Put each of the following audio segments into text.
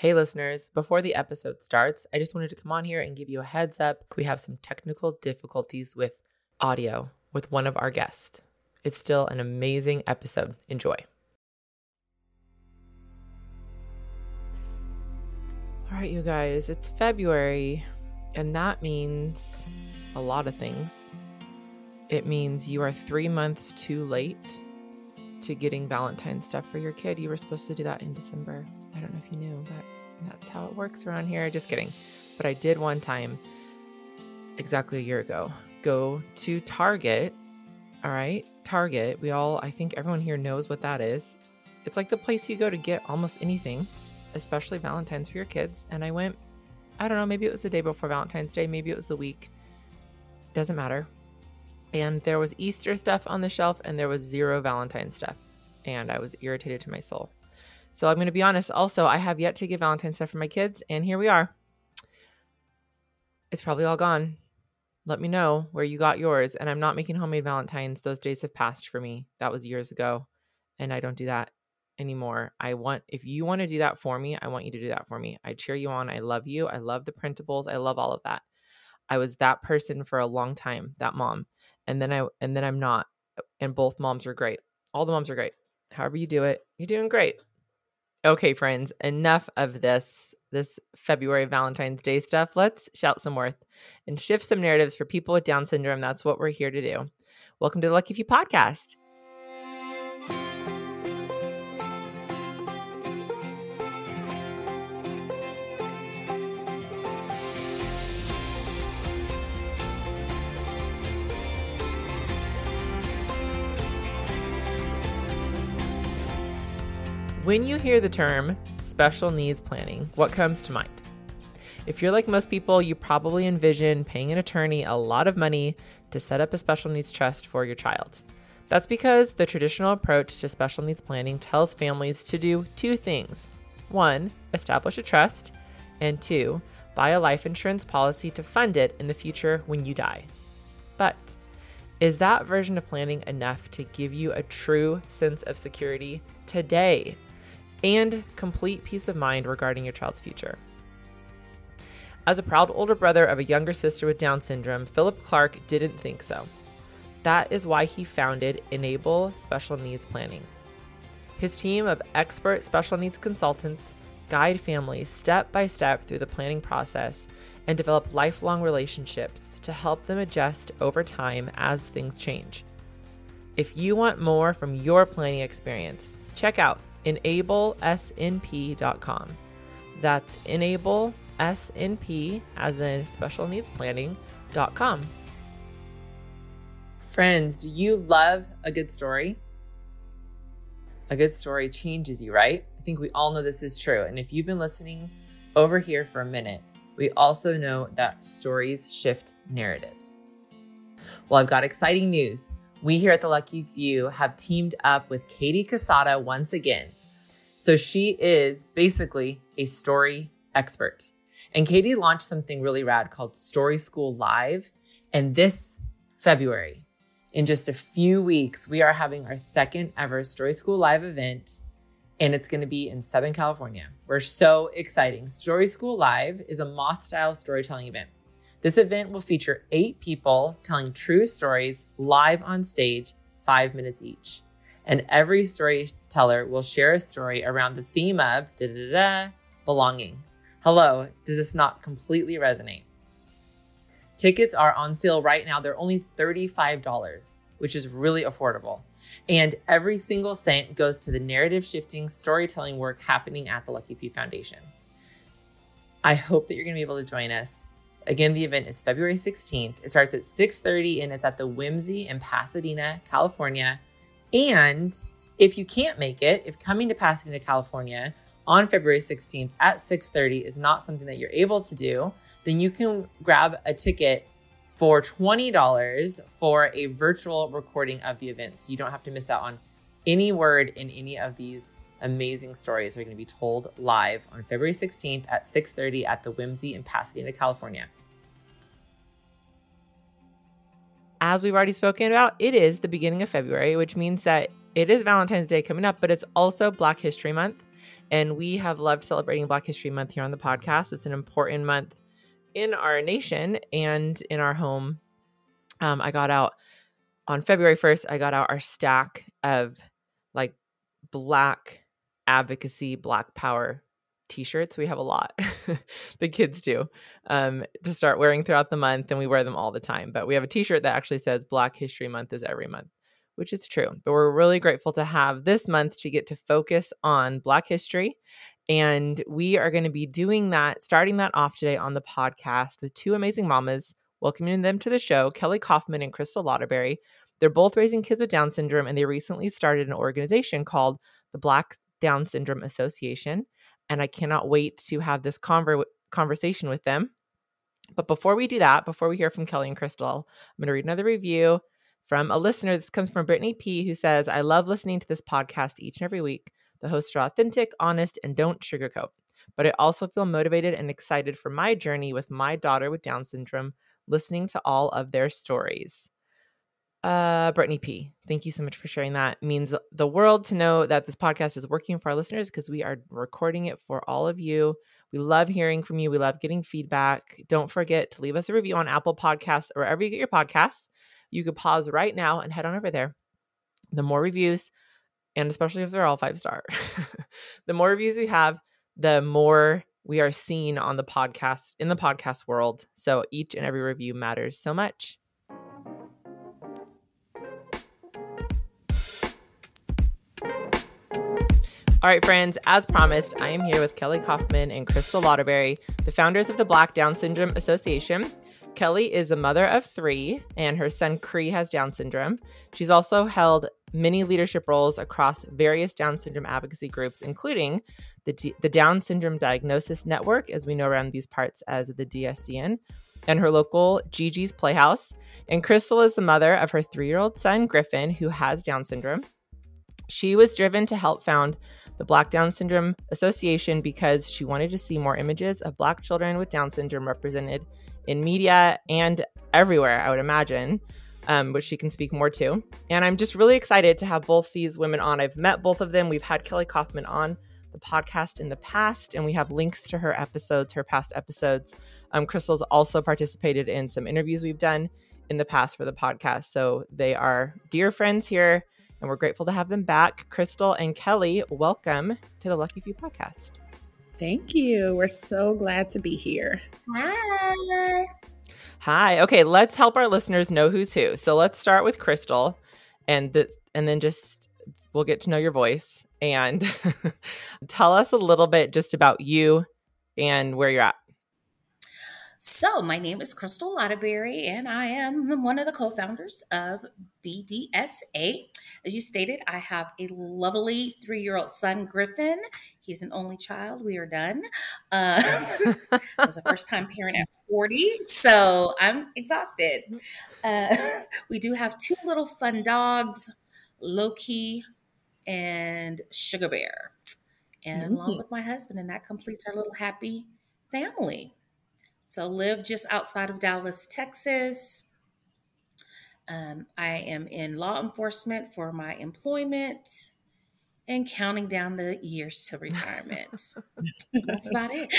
Hey, listeners, before the episode starts, I just wanted to come on here and give you a heads up. We have some technical difficulties with audio with one of our guests. It's still an amazing episode. Enjoy. All right, you guys, it's February, and that means a lot of things. It means you are three months too late to getting Valentine's stuff for your kid. You were supposed to do that in December. I don't know if you knew, but that's how it works around here. Just kidding. But I did one time, exactly a year ago, go to Target. All right, Target. We all, I think everyone here knows what that is. It's like the place you go to get almost anything, especially Valentine's for your kids. And I went, I don't know, maybe it was the day before Valentine's Day, maybe it was the week. Doesn't matter. And there was Easter stuff on the shelf, and there was zero Valentine stuff. And I was irritated to my soul. So I'm going to be honest. Also, I have yet to get Valentine's stuff for my kids, and here we are. It's probably all gone. Let me know where you got yours. And I'm not making homemade Valentines. Those days have passed for me. That was years ago, and I don't do that anymore. I want, if you want to do that for me, I want you to do that for me. I cheer you on. I love you. I love the printables. I love all of that. I was that person for a long time, that mom. And then I, and then I'm not. And both moms are great. All the moms are great. However you do it, you're doing great. Okay, friends, enough of this this February Valentine's Day stuff. Let's shout some worth and shift some narratives for people with Down syndrome. That's what we're here to do. Welcome to the Lucky Few podcast. When you hear the term special needs planning, what comes to mind? If you're like most people, you probably envision paying an attorney a lot of money to set up a special needs trust for your child. That's because the traditional approach to special needs planning tells families to do two things one, establish a trust, and two, buy a life insurance policy to fund it in the future when you die. But is that version of planning enough to give you a true sense of security today? And complete peace of mind regarding your child's future. As a proud older brother of a younger sister with Down syndrome, Philip Clark didn't think so. That is why he founded Enable Special Needs Planning. His team of expert special needs consultants guide families step by step through the planning process and develop lifelong relationships to help them adjust over time as things change. If you want more from your planning experience, check out enablesnp.com. That's enablesnp, as in special needs planning.com. Friends, do you love a good story? A good story changes you, right? I think we all know this is true. And if you've been listening over here for a minute, we also know that stories shift narratives. Well, I've got exciting news we here at the Lucky Few have teamed up with Katie Casada once again. So she is basically a story expert. And Katie launched something really rad called Story School Live. And this February, in just a few weeks, we are having our second ever Story School Live event. And it's going to be in Southern California. We're so exciting. Story School Live is a moth style storytelling event. This event will feature eight people telling true stories live on stage, five minutes each. And every storyteller will share a story around the theme of da da da belonging. Hello, does this not completely resonate? Tickets are on sale right now. They're only $35, which is really affordable. And every single cent goes to the narrative shifting storytelling work happening at the Lucky Few Foundation. I hope that you're going to be able to join us. Again, the event is February 16th. It starts at 6:30 and it's at the Whimsy in Pasadena, California. And if you can't make it, if coming to Pasadena, California on February 16th at 6:30 is not something that you're able to do, then you can grab a ticket for $20 for a virtual recording of the event. So you don't have to miss out on any word in any of these amazing stories are going to be told live on February 16th at 6:30 at the Whimsy in Pasadena, California. As we've already spoken about, it is the beginning of February, which means that it is Valentine's Day coming up, but it's also Black History Month. And we have loved celebrating Black History Month here on the podcast. It's an important month in our nation and in our home. Um, I got out on February 1st, I got out our stack of like black advocacy, black power t-shirts we have a lot the kids do um, to start wearing throughout the month and we wear them all the time but we have a t-shirt that actually says black history month is every month which is true but we're really grateful to have this month to get to focus on black history and we are going to be doing that starting that off today on the podcast with two amazing mamas welcoming them to the show kelli caughman and crystal lotterberry. They're both raising kids with down syndrome and they recently started an organization called the black down syndrome association and I cannot wait to have this conver- conversation with them. But before we do that, before we hear from Kelli and Crystal, I'm going to read another review from a listener. This comes from Brittany P, who says, I love listening to this podcast each and every week. The hosts are authentic, honest, and don't sugarcoat. But I also feel motivated and excited for my journey with my daughter with Down syndrome, listening to all of their stories. Uh, Brittany P, thank you so much for sharing that. It means the world to know that this podcast is working for our listeners because we are recording it for all of you. We love hearing from you. We love getting feedback. Don't forget to leave us a review on Apple Podcasts or wherever you get your podcasts. You could pause right now and head on over there. The more reviews, and especially if they're all five star, the more reviews we have, the more we are seen on the podcast in the podcast world. So each and every review matters so much. All right, friends, as promised, I am here with Kelli Caughman and Crystal Lotterberry, the founders of the Black Down Syndrome Association. Kelli is a mother of three, and her son Cree has Down syndrome. She's also held many leadership roles across various Down syndrome advocacy groups, including the, D- the Down Syndrome Diagnosis Network, as we know around these parts as the DSDN, and her local Gigi's Playhouse. And Crystal is the mother of her three year old son, Griffin, who has Down syndrome. She was driven to help found the Black Down Syndrome Association because she wanted to see more images of Black children with Down syndrome represented in media and everywhere, I would imagine, um, which she can speak more to. And I'm just really excited to have both these women on. I've met both of them. We've had Kelli Caughman on the podcast in the past, and we have links to her episodes, her past episodes. Um, Crystal's also participated in some interviews we've done in the past for the podcast. So they are dear friends here and we're grateful to have them back. Crystal and Kelli, welcome to the Lucky Few podcast. Thank you. We're so glad to be here. Hi. Hi. Okay, let's help our listeners know who's who. So let's start with Crystal, and the, and then just we'll get to know your voice and tell us a little bit just about you and where you're at. So, my name is Crystal Lotterberry, and I am one of the co founders of BDSA. As you stated, I have a lovely three year old son, Griffin. He's an only child. We are done. Uh, I was a first time parent at 40, so I'm exhausted. Uh, we do have two little fun dogs, Loki and Sugar Bear, and mm-hmm. along with my husband, and that completes our little happy family. So live just outside of Dallas, Texas. Um, I am in law enforcement for my employment and counting down the years to retirement. That's about it.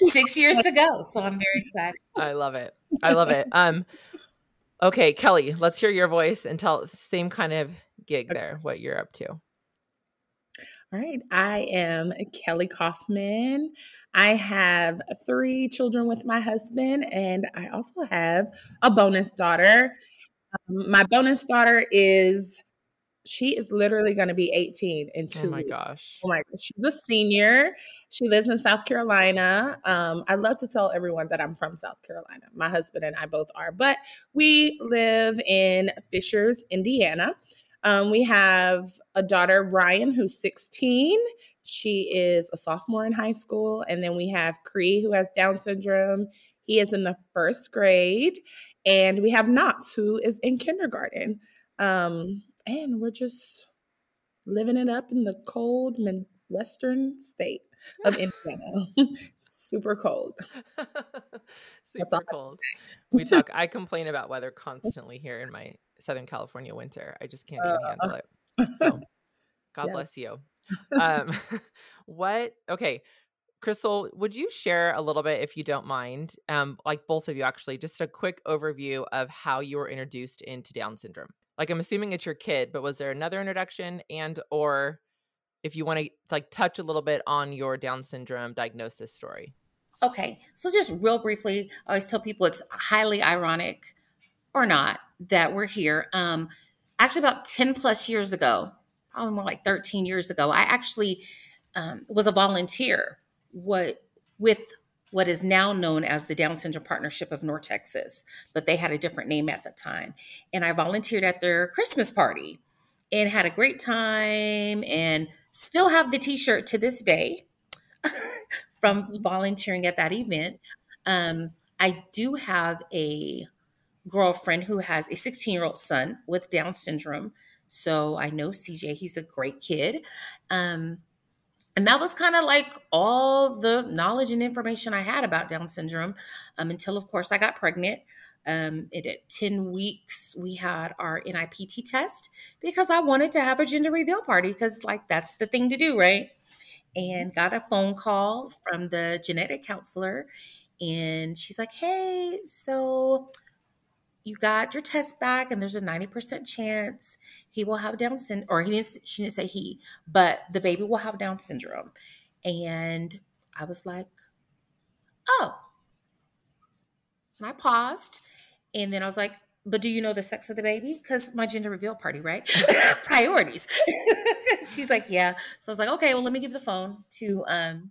Six years to go. So I'm very excited. I love it. I love it. Um, okay, Kelli, let's hear your voice and tell same kind of gig there, what you're up to. All right. I am Kelli Caughman. I have three children with my husband, and I also have a bonus daughter. Um, my bonus daughter is, she is literally going to be 18 in two Oh my weeks. gosh. Oh my gosh. She's a senior. She lives in South Carolina. Um, I love to tell everyone that I'm from South Carolina. My husband and I both are, but we live in Fishers, Indiana. Um, we have a daughter, Ryan, who's 16. She is a sophomore in high school. And then we have Cree, who has Down syndrome. He is in the first grade. And we have Knox, who is in kindergarten. Um, and we're just living it up in the cold western state of Indiana. Super cold. Super cold. We talk. I complain about weather constantly here in my Southern California winter. I just can't even handle it. So, God Yeah. bless you. um, what? Okay, Crystal, would you share a little bit, if you don't mind, um, like both of you actually, just a quick overview of how you were introduced into Down syndrome? Like, I'm assuming it's your kid, but was there another introduction, and or if you want to like touch a little bit on your Down syndrome diagnosis story? Okay, so just real briefly, I always tell people it's highly ironic or not that we're here. Um, actually, about 10 plus years ago, probably more like 13 years ago, I actually um, was a volunteer what with what is now known as the Down Syndrome Partnership of North Texas, but they had a different name at the time. And I volunteered at their Christmas party and had a great time and still have the t-shirt to this day from volunteering at that event. Um, I do have a girlfriend who has a 16 year old son with Down syndrome. So I know CJ, he's a great kid. Um, and that was kind of like all the knowledge and information I had about Down syndrome um, until, of course, I got pregnant. Um, it, at 10 weeks, we had our NIPT test because I wanted to have a gender reveal party because, like, that's the thing to do, right? And got a phone call from the genetic counselor, and she's like, Hey, so you got your test back and there's a 90% chance he will have down syndrome or he didn't she didn't say he but the baby will have down syndrome. And i was like oh. And i paused and then i was like but do you know the sex of the baby? Because my gender reveal party right? Priorities. She's like yeah. So i was like okay well let me give the phone to um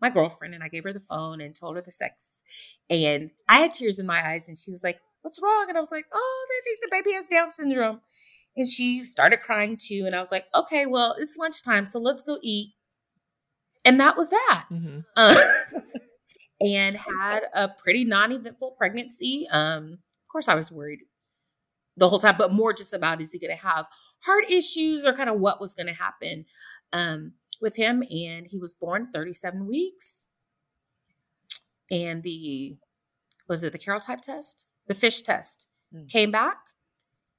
my girlfriend. And i gave her the phone and told her the sex. And i had tears in my eyes and she was like what's wrong? And I was like, oh, they think the baby has Down syndrome. And she started crying too. And I was like, okay, well, it's lunchtime, so let's go eat. And that was that. Mm-hmm. Uh, and had a pretty non-eventful pregnancy. Um, of course, I was worried the whole time, but more just about is he going to have heart issues or kind of what was going to happen um, with him. And he was born 37 weeks. And the was it the karyotype test? The FISH test mm. came back.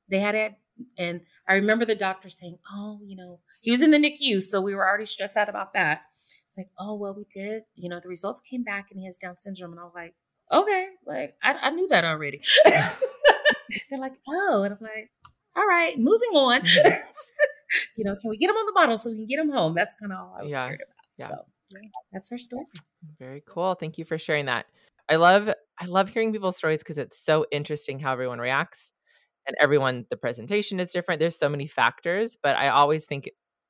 They had it. And I remember the doctor saying, Oh, you know, he was in the NICU. So we were already stressed out about that. It's like, Oh, well, we did. You know, the results came back and he has Down syndrome. And I was like, Okay. Like, I, I knew that already. They're like, Oh. And I'm like, All right, moving on. you know, can we get him on the bottle so we can get him home? That's kind of all I yeah. cared about. Yeah. So yeah, that's our story. Very cool. Thank you for sharing that. I love I love hearing people's stories because it's so interesting how everyone reacts and everyone the presentation is different. There's so many factors, but I always think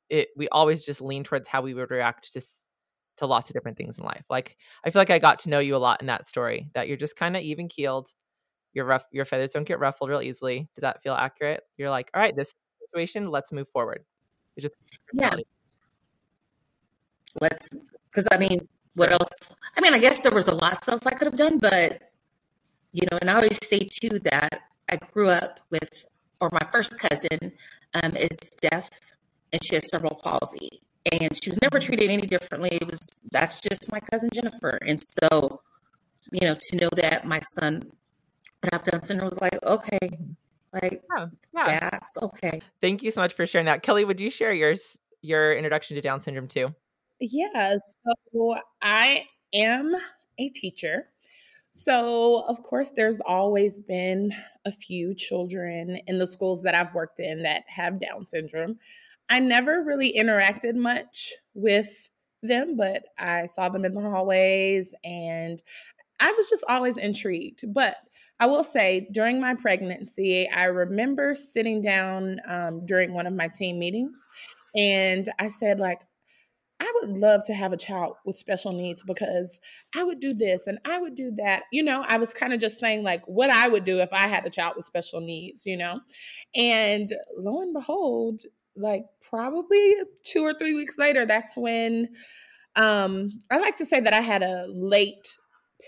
it we always just lean towards how we would react to to lots of different things in life. Like I feel like I got to know you a lot in that story that you're just kind of even keeled. Your rough your feathers don't get ruffled real easily. Does that feel accurate? You're like, all right, this situation, let's move forward. Just yeah. Let's because I mean what else? I mean, I guess there was a lot else I could have done, but you know, and I always say too that I grew up with, or my first cousin um, is deaf and she has cerebral palsy, and she was never treated any differently. It was that's just my cousin Jennifer, and so you know, to know that my son would have Down syndrome was like, okay, like yeah, yeah. that's okay. Thank you so much for sharing that, Kelli. Would you share yours your introduction to Down syndrome too? Yeah, so I am a teacher. So, of course, there's always been a few children in the schools that I've worked in that have Down syndrome. I never really interacted much with them, but I saw them in the hallways and I was just always intrigued. But I will say, during my pregnancy, I remember sitting down um, during one of my team meetings and I said, like, I would love to have a child with special needs because I would do this and I would do that. You know, I was kind of just saying like what I would do if I had a child with special needs, you know. And lo and behold, like probably two or three weeks later, that's when um I like to say that I had a late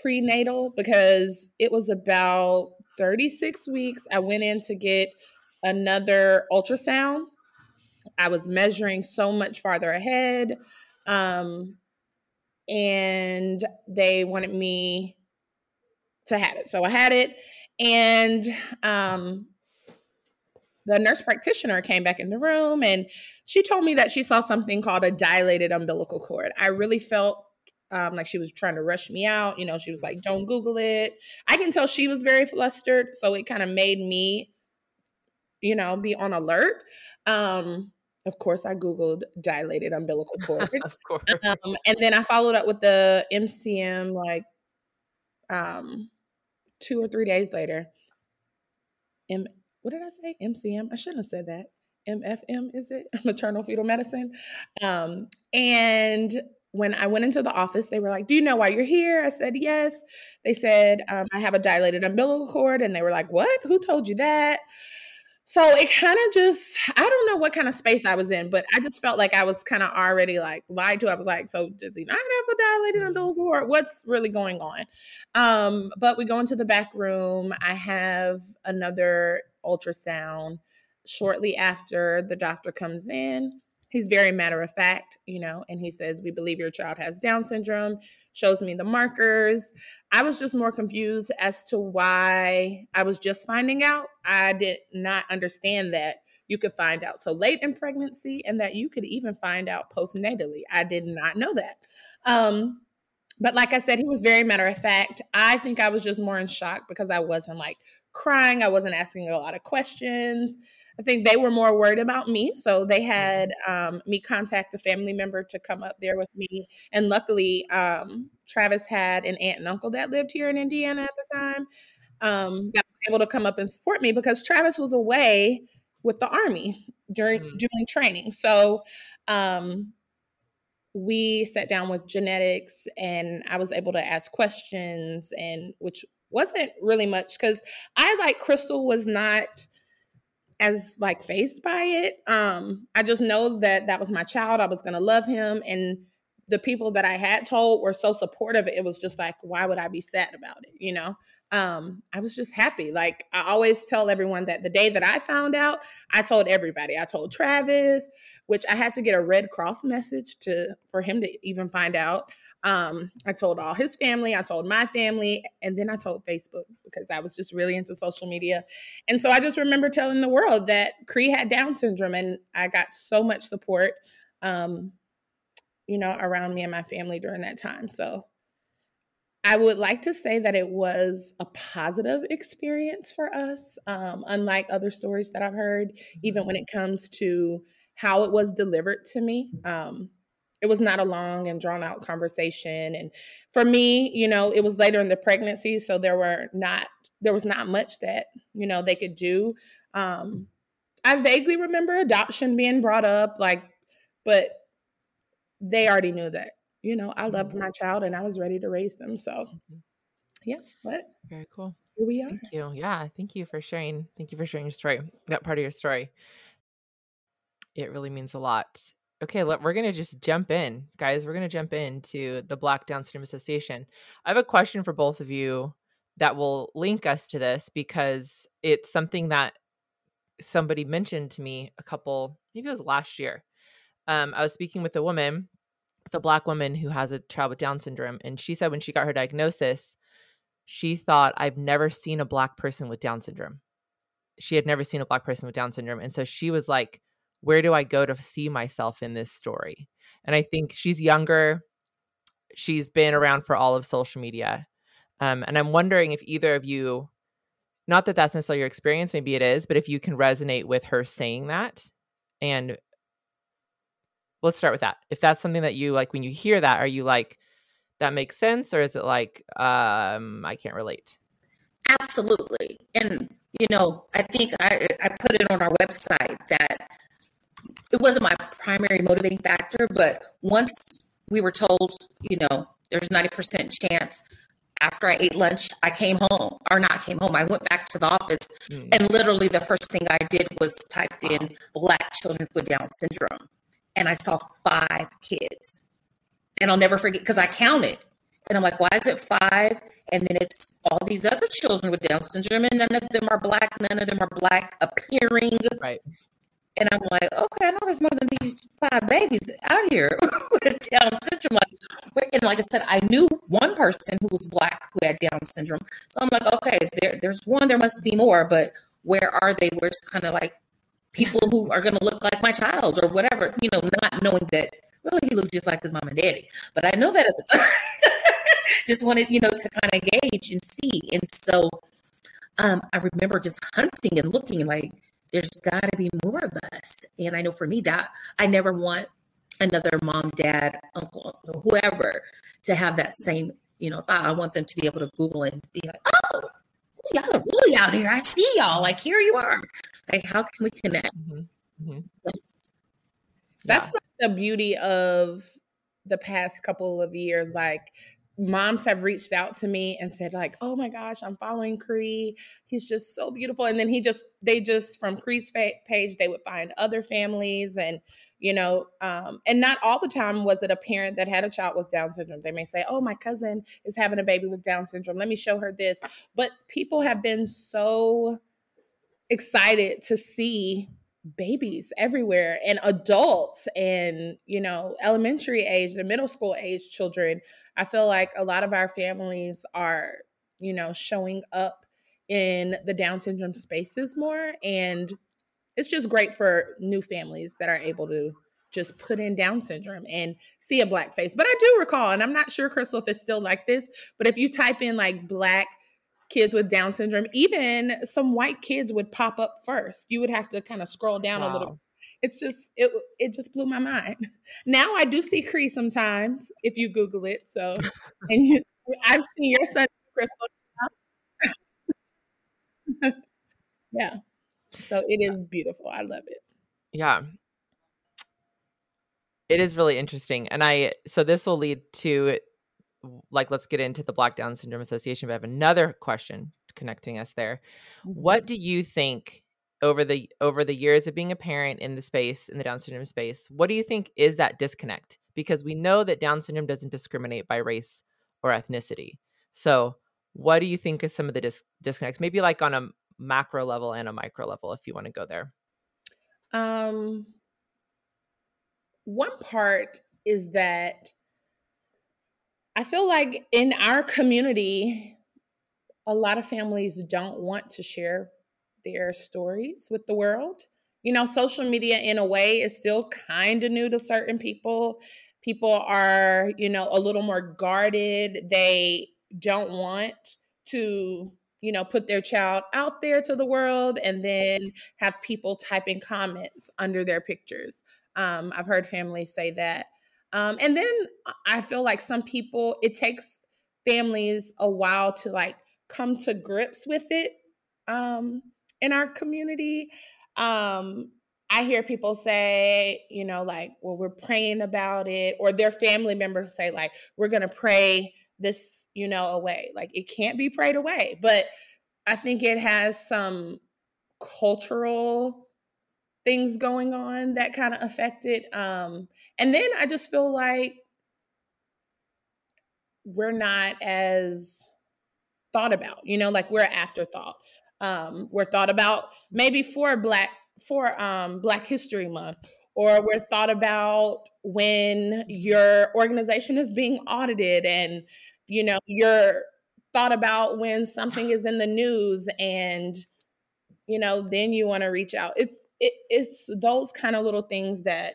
prenatal because it was about 36 weeks. I went in to get another ultrasound. I was measuring so much farther ahead. Um, and they wanted me to have it. So I had it. And um, the nurse practitioner came back in the room and she told me that she saw something called a dilated umbilical cord. I really felt um, like she was trying to rush me out. You know, she was like, don't Google it. I can tell she was very flustered. So it kind of made me, you know, be on alert. Um, of course, I Googled dilated umbilical cord. of course. Um, and then I followed up with the MCM like um, two or three days later. M- what did I say? MCM? I shouldn't have said that. MFM, is it? Maternal fetal medicine. Um, and when I went into the office, they were like, Do you know why you're here? I said, Yes. They said, um, I have a dilated umbilical cord. And they were like, What? Who told you that? So it kind of just, I don't know what kind of space I was in, but I just felt like I was kind of already like lied to. I was like, so does he not have a dilated umbilical cord? What's really going on? Um, but we go into the back room. I have another ultrasound shortly after the doctor comes in he's very matter of fact, you know, and he says, We believe your child has Down syndrome, shows me the markers. I was just more confused as to why I was just finding out. I did not understand that you could find out so late in pregnancy and that you could even find out postnatally. I did not know that. Um, but like I said, he was very matter of fact. I think I was just more in shock because I wasn't like crying, I wasn't asking a lot of questions. I think they were more worried about me. So they had um, me contact a family member to come up there with me. And luckily, um, Travis had an aunt and uncle that lived here in Indiana at the time um, that was able to come up and support me because Travis was away with the Army during, mm-hmm. during training. So um, we sat down with genetics and I was able to ask questions and which wasn't really much because I like Crystal was not – as like faced by it. Um, I just know that that was my child. I was gonna love him, and the people that I had told were so supportive. It was just like, why would I be sad about it? You know. Um, I was just happy. Like I always tell everyone that the day that I found out, I told everybody. I told Travis, which I had to get a Red Cross message to for him to even find out. Um, I told all his family, I told my family, and then I told Facebook because I was just really into social media. And so I just remember telling the world that Cree had Down syndrome, and I got so much support, um, you know, around me and my family during that time. So I would like to say that it was a positive experience for us, um, unlike other stories that I've heard, even when it comes to how it was delivered to me. Um, it was not a long and drawn out conversation and for me you know it was later in the pregnancy so there were not there was not much that you know they could do. Um i vaguely remember adoption being brought up like but they already knew that you know i loved mm-hmm. my child and i was ready to raise them so mm-hmm. yeah but very cool. here we are. thank you. Yeah thank you for sharing thank you for sharing your story that part of your story. It really means a lot Okay, let, we're going to just jump in, guys. We're going to jump into the Black Down Syndrome Association. I have a question for both of you that will link us to this because it's something that somebody mentioned to me a couple, maybe it was last year. Um, I was speaking with a woman, it's a black woman who has a child with Down syndrome, and she said when she got her diagnosis, she thought I've never seen a black person with Down syndrome. She had never seen a black person with Down syndrome, and so she was like where do I go to see myself in this story? And I think she's younger. She's been around for all of social media. Um, and I'm wondering if either of you, not that that's necessarily your experience, maybe it is, but if you can resonate with her saying that. And let's start with that. If that's something that you like when you hear that, are you like, that makes sense? Or is it like, um, I can't relate? Absolutely. And, you know, I think I, I put it on our website that it wasn't my primary motivating factor, but once we were told, you know, there's 90% chance after I ate lunch, I came home or not came home. I went back to the office mm. and literally the first thing I did was typed in black children with Down syndrome. And I saw five kids. And I'll never forget because I counted. And I'm like, why is it five? And then it's all these other children with Down syndrome, and none of them are black, none of them are black appearing. Right. And I'm like, okay, I know there's more than these five babies out here with Down syndrome. Like, and like I said, I knew one person who was black who had Down syndrome. So I'm like, okay, there, there's one, there must be more, but where are they? Where's kind of like people who are going to look like my child or whatever, you know, not knowing that really he looked just like his mom and daddy. But I know that at the time. just wanted, you know, to kind of gauge and see. And so um, I remember just hunting and looking and like, there's got to be more of us. And I know for me that I never want another mom, dad, uncle, whoever to have that same, you know, thought. I want them to be able to Google and be like, oh, y'all are really out here. I see y'all. Like, here you are. Like, how can we connect? Mm-hmm. Mm-hmm. Yes. That's yeah. the beauty of the past couple of years. Like, moms have reached out to me and said like oh my gosh i'm following cree. He's just so beautiful. And then he just they just from cree's fa- page they would find other families and you know um, and not all the time was it a parent that had a child with down syndrome. They may say oh my cousin is having a baby with down syndrome. Let me show her this. But people have been so excited to see babies everywhere and adults and you know elementary age the middle school age children i feel like a lot of our families are you know showing up in the down syndrome spaces more and it's just great for new families that are able to just put in down syndrome and see a black face but i do recall and i'm not sure crystal if it's still like this but if you type in like black kids with Down syndrome, even some white kids would pop up first. You would have to kind of scroll down wow. a little. It's just it it just blew my mind. Now I do see Cree sometimes if you Google it. So and you, I've seen your son Crystal. yeah. So it is beautiful. I love it. Yeah. It is really interesting. And I so this will lead to like let's get into the black down syndrome association but i have another question connecting us there mm-hmm. what do you think over the over the years of being a parent in the space in the down syndrome space what do you think is that disconnect? Because we know that down syndrome doesn't discriminate by race or ethnicity. So what do you think is some of the dis- disconnects? Maybe like on a macro level and a micro level if you want to go there. Um one part is that I feel like in our community, a lot of families don't want to share their stories with the world. You know, social media in a way is still kind of new to certain people. People are, you know, a little more guarded. They don't want to, you know, put their child out there to the world and then have people typing comments under their pictures. Um, I've heard families say that. Um, and then I feel like some people, it takes families a while to like come to grips with it um, in our community. Um, I hear people say, you know, like, well, we're praying about it, or their family members say, like, we're going to pray this, you know, away. Like, it can't be prayed away. But I think it has some cultural things going on that kind of affected. Um, and then I just feel like we're not as thought about, you know, like we're afterthought. Um, we're thought about maybe for Black for um, Black History Month, or we're thought about when your organization is being audited, and you know you're thought about when something is in the news, and you know then you want to reach out. It's it, it's those kind of little things that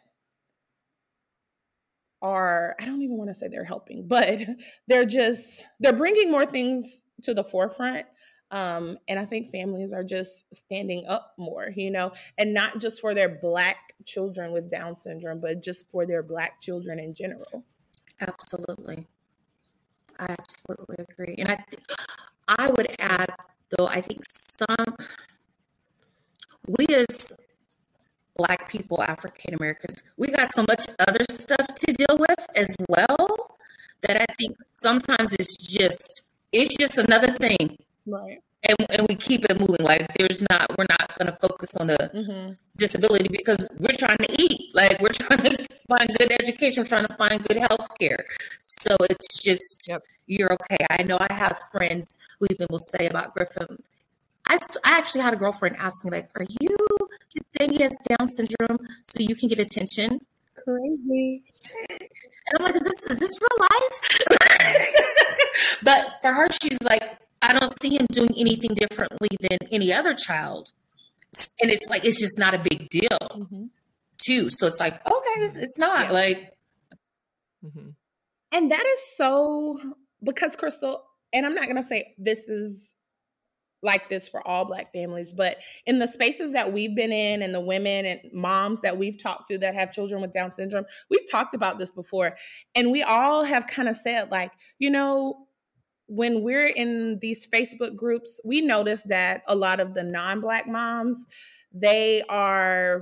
are i don't even want to say they're helping but they're just they're bringing more things to the forefront um, and i think families are just standing up more you know and not just for their black children with down syndrome but just for their black children in general absolutely i absolutely agree and i i would add though i think some we as Black people, African Americans, we got so much other stuff to deal with as well that I think sometimes it's just it's just another thing. Right. And, and we keep it moving. Like there's not we're not gonna focus on the mm-hmm. disability because we're trying to eat. Like we're trying to find good education, trying to find good health care. So it's just yep. you're okay. I know I have friends who even will say about Griffin, I, I actually had a girlfriend ask me, like, are you just saying he has Down syndrome so you can get attention? Crazy. And I'm like, is this is this real life? but for her, she's like, I don't see him doing anything differently than any other child. and it's like it's just not a big deal mm-hmm. too so it's like okay it's, it's not yeah. like mm-hmm. and that is so because crystal and i'm not going to say this is like this for all black families but in the spaces that we've been in and the women and moms that we've talked to that have children with down syndrome we've talked about this before and we all have kind of said like you know when we're in these facebook groups we notice that a lot of the non-black moms they are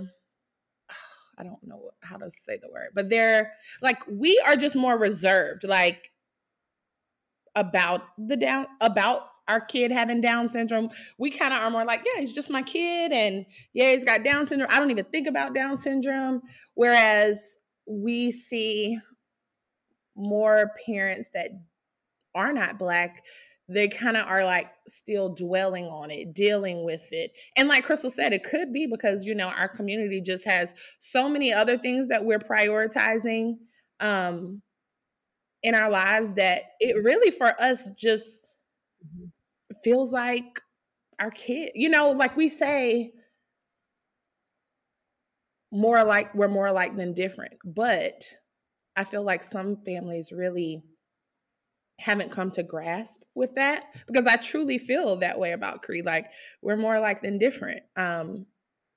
i don't know how to say the word but they're like we are just more reserved like about the down about our kid having Down syndrome, we kind of are more like, yeah, he's just my kid. And yeah, he's got Down syndrome. I don't even think about Down syndrome. Whereas we see more parents that are not Black, they kind of are like still dwelling on it, dealing with it. And like Crystal said, it could be because, you know, our community just has so many other things that we're prioritizing um, in our lives that it really for us just feels like our kid, you know, like we say, more like we're more alike than different. But I feel like some families really haven't come to grasp with that because I truly feel that way about Creed. Like we're more like than different. Um,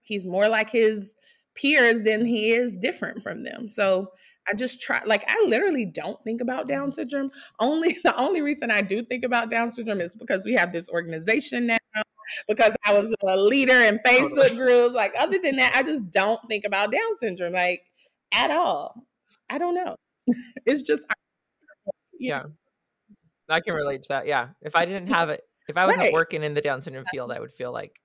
he's more like his peers than he is different from them. So I just try like I literally don't think about Down mm-hmm. syndrome. Only the only reason I do think about Down syndrome is because we have this organization now. Because I was a leader in Facebook groups. Like other than that, I just don't think about Down syndrome like at all. I don't know. it's just yeah. I can relate to that. Yeah. If I didn't have it, if I wasn't right. working in the Down syndrome field, I would feel like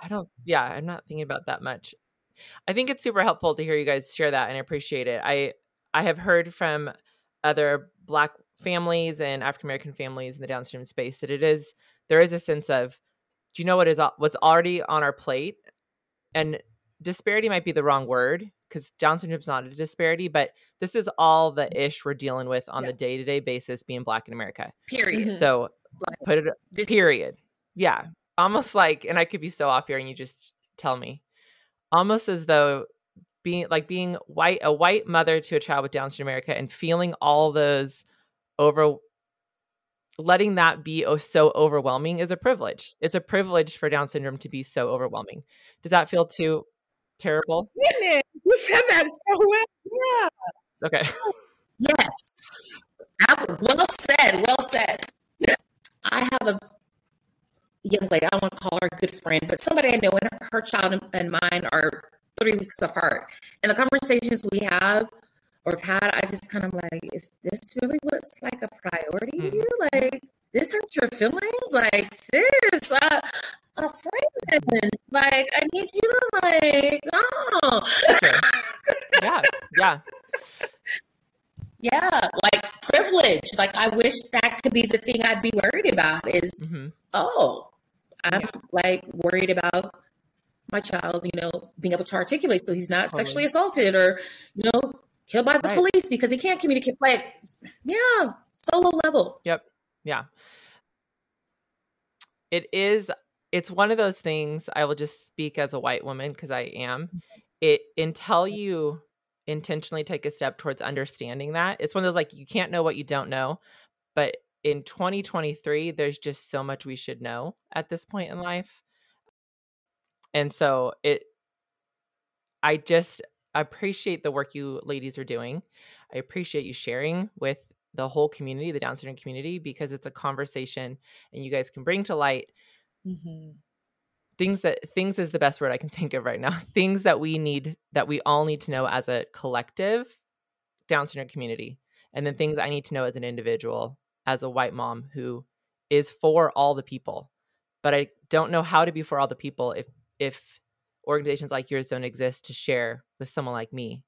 I don't. Yeah, I'm not thinking about that much. I think it's super helpful to hear you guys share that and I appreciate it. I I have heard from other Black families and African American families in the Down syndrome space that it is there is a sense of do you know what is what's already on our plate and disparity might be the wrong word because Down syndrome is not a disparity, but this is all the ish we're dealing with on yeah. the day to day basis being Black in America. Period. Mm-hmm. So put it this- period. Yeah, almost like, and I could be so off here, and you just tell me, almost as though being like being white a white mother to a child with down syndrome america and feeling all those over letting that be oh, so overwhelming is a privilege it's a privilege for down syndrome to be so overwhelming does that feel too terrible you said that so well yeah okay yes well said well said i have a young lady i don't want to call her a good friend but somebody i know and her child and mine are three weeks apart. And the conversations we have or had, I just kind of like, is this really what's like a priority to you? Like, this hurts your feelings? Like, sis, uh, a friend. Like, I need you to like, oh. Okay. yeah, yeah. Yeah, like privilege. Like, I wish that could be the thing I'd be worried about is, mm-hmm. oh, I'm like worried about my child, you know, being able to articulate so he's not totally. sexually assaulted or, you know, killed by the right. police because he can't communicate. Like, yeah, solo level. Yep. Yeah. It is, it's one of those things I will just speak as a white woman because I am. Mm-hmm. It until you intentionally take a step towards understanding that, it's one of those like you can't know what you don't know. But in 2023, there's just so much we should know at this point in life and so it i just appreciate the work you ladies are doing i appreciate you sharing with the whole community the down syndrome community because it's a conversation and you guys can bring to light mm-hmm. things that things is the best word i can think of right now things that we need that we all need to know as a collective down syndrome community and then things i need to know as an individual as a white mom who is for all the people but i don't know how to be for all the people if if organizations like yours don't exist to share with someone like me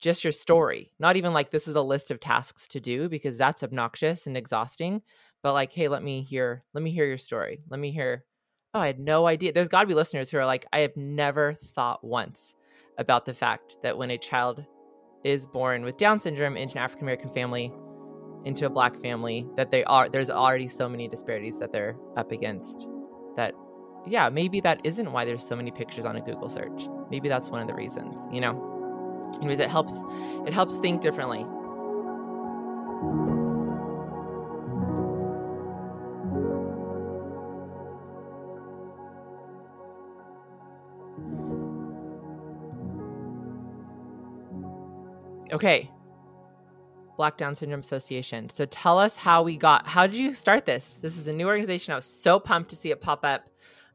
just your story not even like this is a list of tasks to do because that's obnoxious and exhausting but like hey let me hear let me hear your story let me hear oh i had no idea there's got to be listeners who are like i have never thought once about the fact that when a child is born with down syndrome into an african american family into a black family that they are there's already so many disparities that they're up against that yeah, maybe that isn't why there's so many pictures on a Google search. Maybe that's one of the reasons, you know. Anyways, it helps it helps think differently. Okay. Black Down Syndrome Association. So tell us how we got, how did you start this? This is a new organization. I was so pumped to see it pop up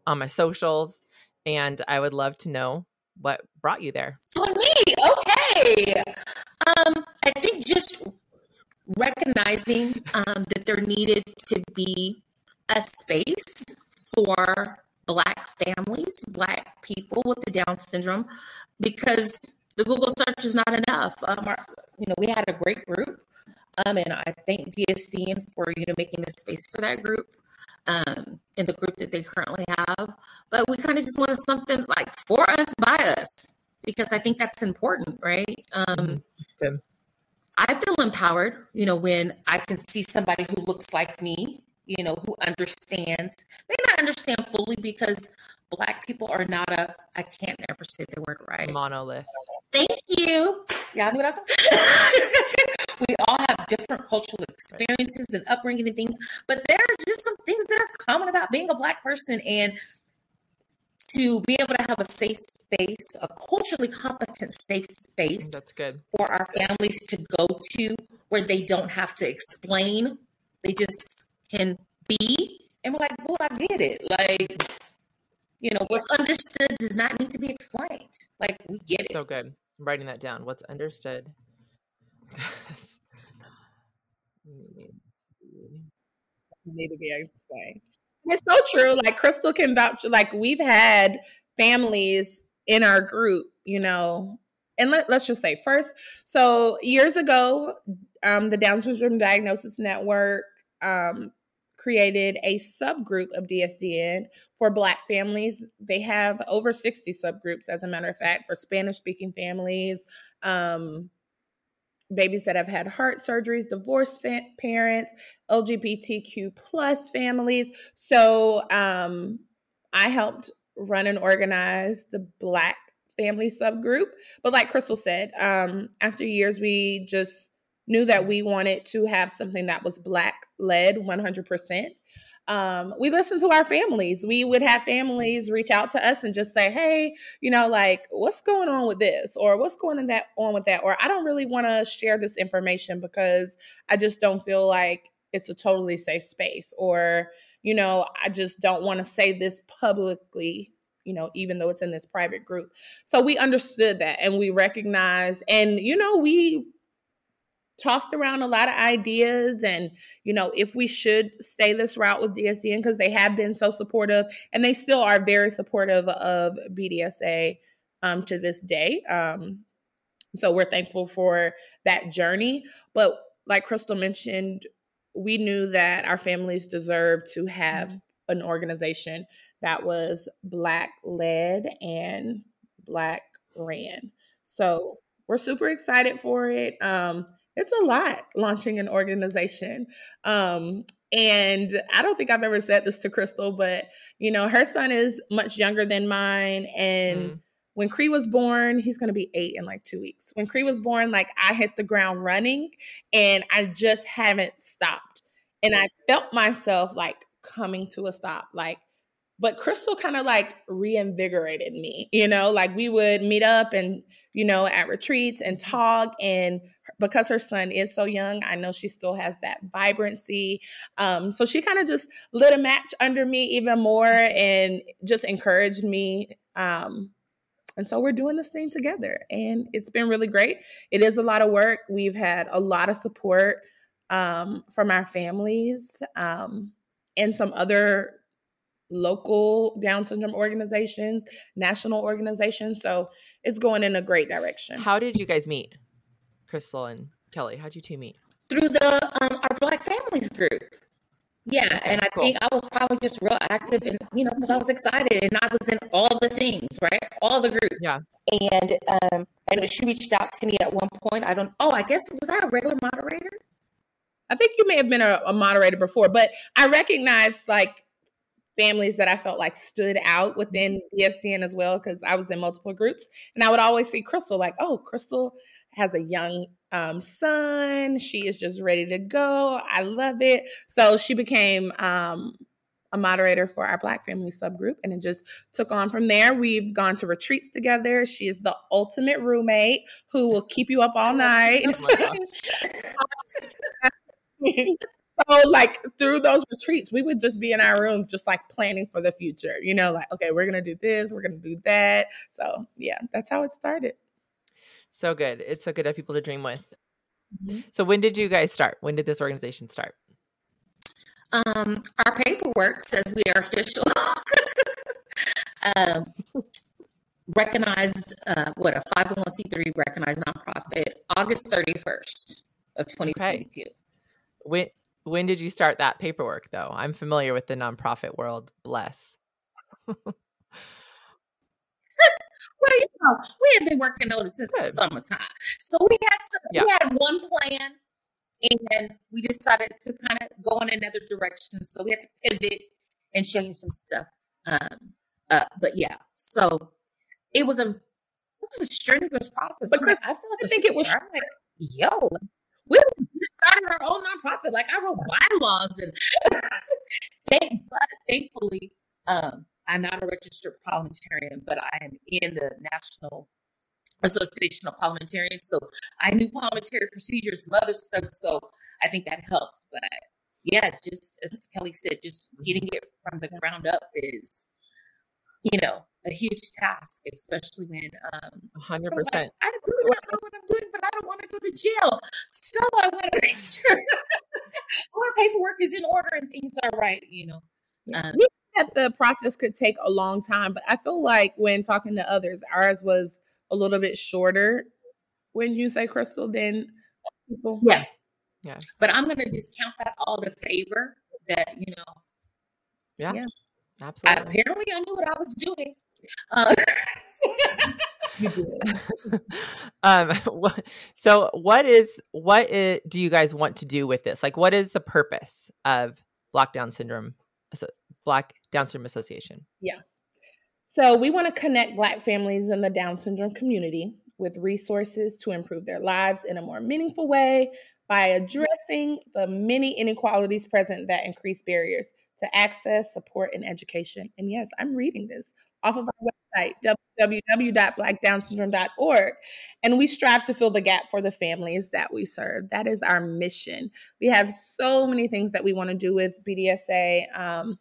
on my socials. And I would love to know what brought you there. So me, okay. Um, I think just recognizing um, that there needed to be a space for Black families, Black people with the Down syndrome, because the Google search is not enough. Um, our, you know, we had a great group, um, and I thank DSDN for you know making a space for that group um, in the group that they currently have. But we kind of just wanted something like for us, by us, because I think that's important, right? Um, mm-hmm. I feel empowered, you know, when I can see somebody who looks like me, you know, who understands, may not understand fully because Black people are not a, I can't ever say the word right. Monolith. Thank you. Yeah, what else? we all have different cultural experiences and upbringing and things, but there are just some things that are common about being a Black person and to be able to have a safe space, a culturally competent safe space. That's good. For our families to go to where they don't have to explain, they just can be. And we're like, well, I get it. Like, you know, what's understood does not need to be explained. Like we get it. So good. I'm writing that down. What's understood need to be explained. It's so true. Like Crystal can vouch. Like we've had families in our group, you know, and let, us just say first. So years ago, um, the Down Syndrome Diagnosis Network um, created a subgroup of DSDN for Black families. They have over 60 subgroups, as a matter of fact, for Spanish speaking families, um, babies that have had heart surgeries, divorced fa- parents, LGBTQ plus families. So um, I helped run and organize the Black family subgroup. But like Crystal said, um, after years, we just knew that we wanted to have something that was Black led 100%. Um, we listened to our families. We would have families reach out to us and just say, "Hey, you know, like what's going on with this, or what's going on that on with that, or I don't really want to share this information because I just don't feel like it's a totally safe space, or you know, I just don't want to say this publicly you know, even though it's in this private group. So we understood that and we recognized, and, you know, we tossed around a lot of ideas and you know if we should stay this route with dsdn because they have been so supportive and they still are very supportive of bdsa um, to this day um, so we're thankful for that journey but like crystal mentioned we knew that our families deserve to have mm-hmm. an organization that was black led and black ran so we're super excited for it um, it's a lot launching an organization. Um, and I don't think I've ever said this to Crystal, but you know, her son is much younger than mine. And mm. when Cree was born, he's gonna be eight in like two weeks. When Cree was born, like I hit the ground running and I just haven't stopped. And I felt myself like coming to a stop. Like but Crystal kind of like reinvigorated me, you know, like we would meet up and, you know, at retreats and talk. And because her son is so young, I know she still has that vibrancy. Um, so she kind of just lit a match under me even more and just encouraged me. Um, and so we're doing this thing together and it's been really great. It is a lot of work. We've had a lot of support um, from our families um, and some other local Down syndrome organizations, national organizations. So it's going in a great direction. How did you guys meet, Crystal and Kelli? How'd you two meet? Through the um, our Black Families group. Yeah, and I cool. think I was probably just real active, and you know, because I was excited, and I was in all the things, right? All the groups. Yeah. And um, and she reached out to me at one point. I don't. Oh, I guess was I a regular moderator? I think you may have been a, a moderator before, but I recognized like families that I felt like stood out within DSDN as well, because I was in multiple groups. And I would always see Crystal like, oh, Crystal has a young um, son. She is just ready to go. I love it. So she became um, a moderator for our Black family subgroup, and it just took on from there. We've gone to retreats together. She is the ultimate roommate who will keep you up all night. so like through those retreats we would just be in our room just like planning for the future you know like okay we're gonna do this we're gonna do that so yeah that's how it started so good it's so good to have people to dream with mm-hmm. so when did you guys start when did this organization start um our paperwork says we are official um recognized uh what a 501c3 recognized nonprofit august 31st of 2022 okay. when when did you start that paperwork, though? I'm familiar with the nonprofit world. Bless. well, you know, we have been working on it since Good. the summertime. So we had some, yeah. we had one plan, and we decided to kind of go in another direction. So we had to pivot and change some stuff. Um, uh, but yeah, so it was a it was a strenuous process. But Chris, I, feel like I think it was like, yo, we started our own nonprofit. Like I wrote bylaws and thank, but thankfully, um, I'm not a registered parliamentarian, but I am in the National Association of Parliamentarians. So I knew parliamentary procedures, some other stuff. So I think that helped. But yeah, just as Kelli said, just getting it from the ground up is, you know, a huge task, especially when um, 100%. I really don't know what I'm doing, but I don't want to go to jail. So I want to make sure our paperwork is in order and things are right, you know. Um, that the process could take a long time, but I feel like when talking to others, ours was a little bit shorter. When you say Crystal, than people, yeah, yeah. But I'm going to discount that all the favor that you know. Yeah, yeah. absolutely. I, apparently, I knew what I was doing. Uh, you did. um, so what is what is, do you guys want to do with this? Like, what is the purpose of lockdown Syndrome, Black Down Syndrome Association? Yeah. So we want to connect Black families in the Down syndrome community with resources to improve their lives in a more meaningful way by addressing the many inequalities present that increase barriers to access, support, and education. And yes, I'm reading this off of our website, www.blackdownsyndrome.org. And we strive to fill the gap for the families that we serve. That is our mission. We have so many things that we want to do with BDSA. Um,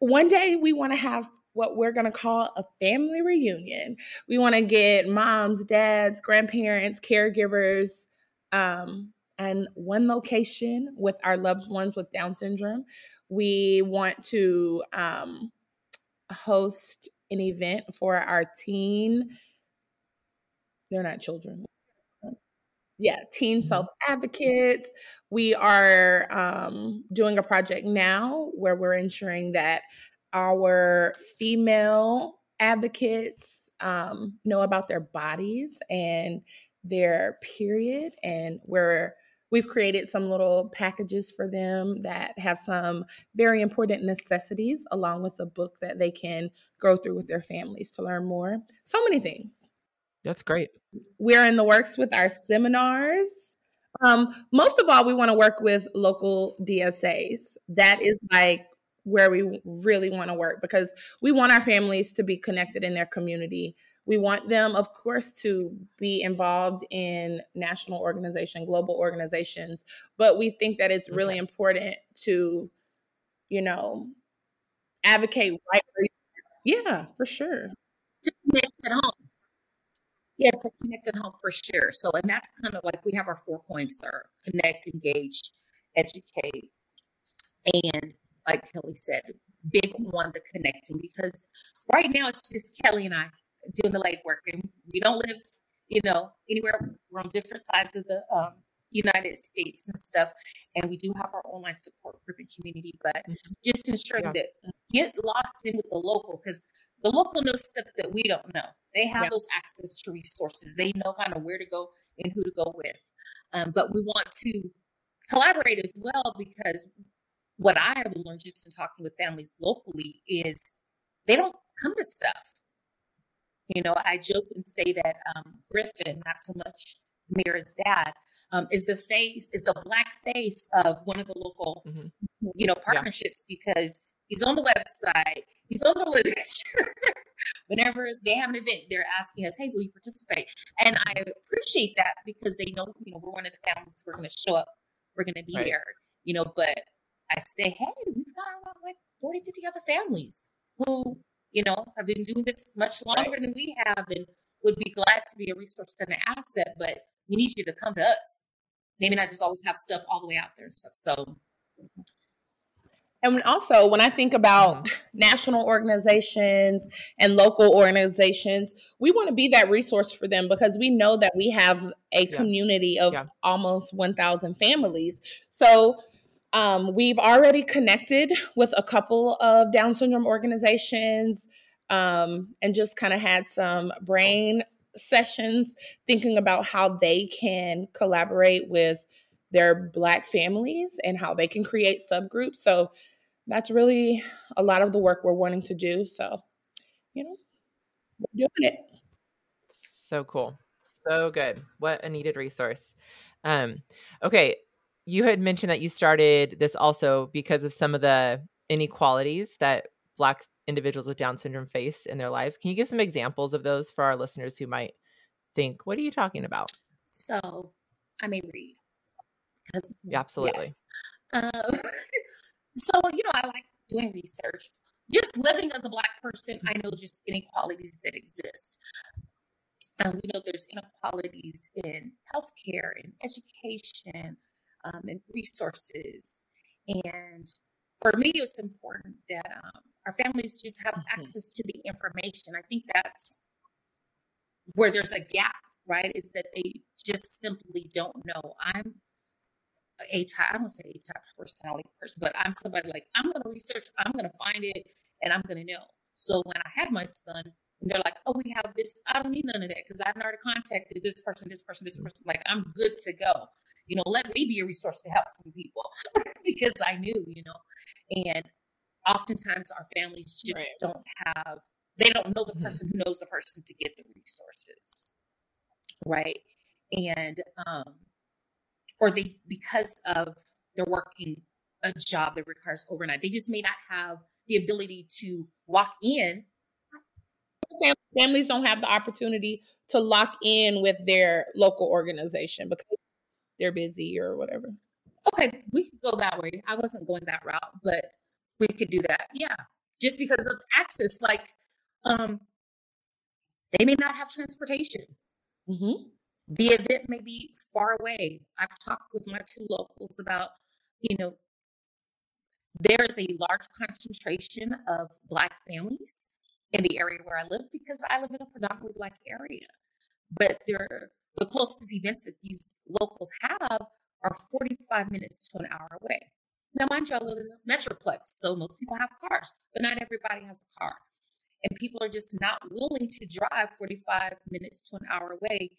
one day we want to have what we're going to call a family reunion. We want to get moms, dads, grandparents, caregivers, um, and one location with our loved ones with Down syndrome. We want to um, host an event for our teen, they're not children. Yeah, teen mm-hmm. self advocates. We are um, doing a project now where we're ensuring that our female advocates um, know about their bodies and their period, and we're We've created some little packages for them that have some very important necessities, along with a book that they can go through with their families to learn more. So many things. That's great. We're in the works with our seminars. Um, most of all, we want to work with local DSAs. That is like where we really want to work because we want our families to be connected in their community we want them, of course, to be involved in national organization, global organizations, but we think that it's really okay. important to, you know, advocate right Yeah, for sure. To connect at home. Yeah, to connect at home for sure. So, and that's kind of like we have our four points there connect, engage, educate, and like Kelli said, big one the connecting because right now it's just Kelli and I doing the legwork. And we don't live, you know, anywhere. We're on different sides of the um, United States and stuff. And we do have our online support group and community, but mm-hmm. just ensuring yeah. that get locked in with the local because the local knows stuff that we don't know. They have yeah. those access to resources. They know kind of where to go and who to go with. Um, but we want to collaborate as well because what I have learned just in talking with families locally is they don't come to stuff. You know, I joke and say that um, Griffin, not so much Mira's dad, um, is the face, is the black face of one of the local, mm-hmm. you know, partnerships yeah. because he's on the website, he's on the literature. Whenever they have an event, they're asking us, "Hey, will you participate?" And I appreciate that because they know, you know, we're one of the families. We're going to show up. We're going to be right. there. You know, but I say, "Hey, we've got like 40, 50 other families who, you know, have been doing this much longer right. than we have, and would be glad to be a resource and an asset. But we need you to come to us. Maybe not just always have stuff all the way out there and stuff. So and also, when I think about uh-huh. national organizations and local organizations, we want to be that resource for them because we know that we have a yeah. community of yeah. almost 1,000 families. So, um, we've already connected with a couple of Down syndrome organizations um, and just kind of had some brain sessions thinking about how they can collaborate with their Black families and how they can create subgroups. So, that's really a lot of the work we're wanting to do. So, you know, we're doing it. So cool. So good. What a needed resource. Um, okay. You had mentioned that you started this also because of some of the inequalities that Black individuals with Down syndrome face in their lives. Can you give some examples of those for our listeners who might think, what are you talking about? So I may read. Because, Absolutely. Yes. Um, So, you know, I like doing research. Just living as a Black person, I know just inequalities that exist. And we know there's inequalities in healthcare, in education, um, and resources. And for me, it's important that um, our families just have mm-hmm. access to the information. I think that's where there's a gap, right? Is that they just simply don't know. I'm a type, I don't say a type personality person, but I'm somebody like, I'm going to research, I'm going to find it, and I'm going to know. So when I had my son, and they're like, oh, we have this, I don't need none of that because I've already contacted this person, this person, this person. Like, I'm good to go. You know, let me be a resource to help some people because I knew, you know. And oftentimes our families just right. don't have, they don't know the mm-hmm. person who knows the person to get the resources. Right. And um, or they because of they're working a job that requires overnight. They just may not have the ability to walk in. Families don't have the opportunity to lock in with their local organization because they're busy or whatever. Okay, we could go that way. I wasn't going that route, but we could do that. Yeah. Just because of access, like um they may not have transportation. Mm-hmm the event may be far away. I've talked with my two locals about, you know, there's a large concentration of Black families in the area where I live because I live in a predominantly Black area. But there, the closest events that these locals have are 45 minutes to an hour away. Now, mind you, I live in a metroplex, so most people have cars, but not everybody has a car. And people are just not willing to drive 45 minutes to an hour away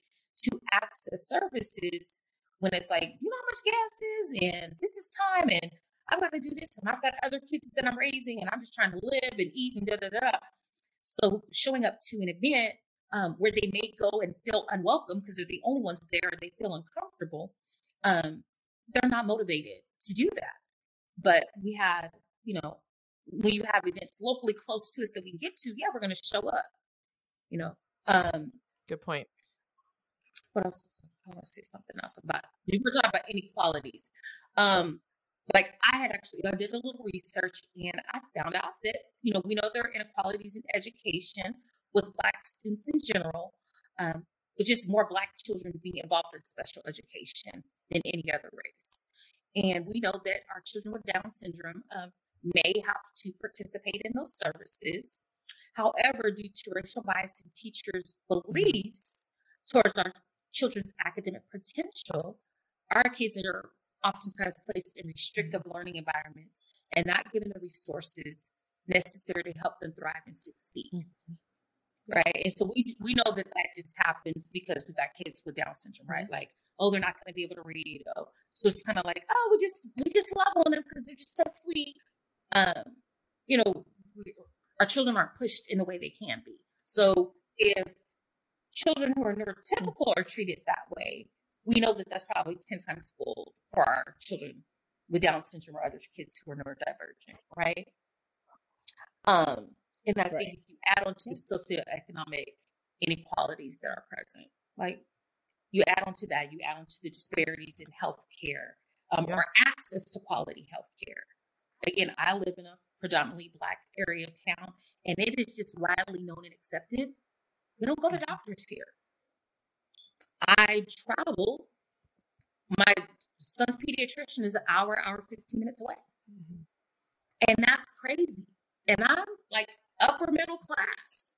to access services when it's like, you know how much gas is, and this is time, and I've got to do this, and I've got other kids that I'm raising, and I'm just trying to live and eat and da da da. So showing up to an event um, where they may go and feel unwelcome because they're the only ones there, they feel uncomfortable. Um, they're not motivated to do that. But we had, you know, when you have events locally close to us that we get to, yeah, we're going to show up. You know, um, good point what else? I want to say something else about you were talking about inequalities. Um, like I had actually I did a little research and I found out that you know we know there are inequalities in education with Black students in general. Um, it's just more Black children being involved in special education than any other race, and we know that our children with Down syndrome um, may have to participate in those services. However, due to racial bias and teachers' beliefs towards our children's academic potential, our kids are oftentimes placed in restrictive learning environments and not given the resources necessary to help them thrive and succeed. Mm-hmm. right? And so we we know that that just happens because we got kids with Down syndrome, right? Like, oh, they're not going to be able to read. Oh. So it's kind of like, oh, we just we just love on them because they're just so sweet. Um, you know, we, our children aren't pushed in the way they can be. So if children who are neurotypical are treated that way, we know that that's probably 10 times full for our children with Down syndrome or other kids who are neurodivergent, right? Um, and I right. think if you add on to the socioeconomic inequalities that are present, like you add on to that, you add on to the disparities in healthcare um, yeah. or access to quality healthcare. Again, I live in a predominantly black area of town, and it is just widely known and accepted. We don't go to mm-hmm. doctors here. I travel. My son's pediatrician is an hour, hour, 15 minutes away. Mm-hmm. And that's crazy. And I'm like upper middle class,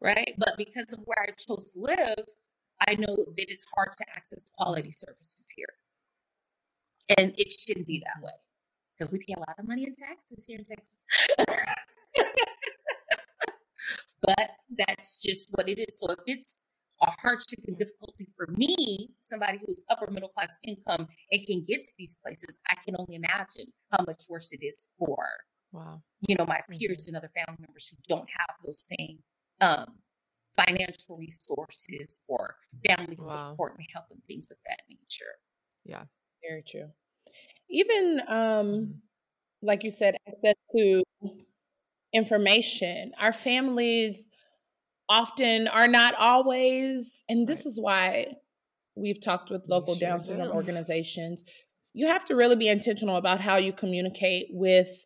right? But because of where I chose to live, I know that it's hard to access quality services here. And it shouldn't be that way because we pay a lot of money in taxes here in Texas. but that's just what it is. So if it's a hardship and difficulty for me, somebody who's upper middle class income and can get to these places, I can only imagine how much worse it is for wow. you know, my peers mm-hmm. and other family members who don't have those same um, financial resources or family wow. support and help and things of that nature. Yeah. Very true. Even um mm-hmm. like you said, access to information. Our families often are not always, and this is why we've talked with local sure Down syndrome organizations. You have to really be intentional about how you communicate with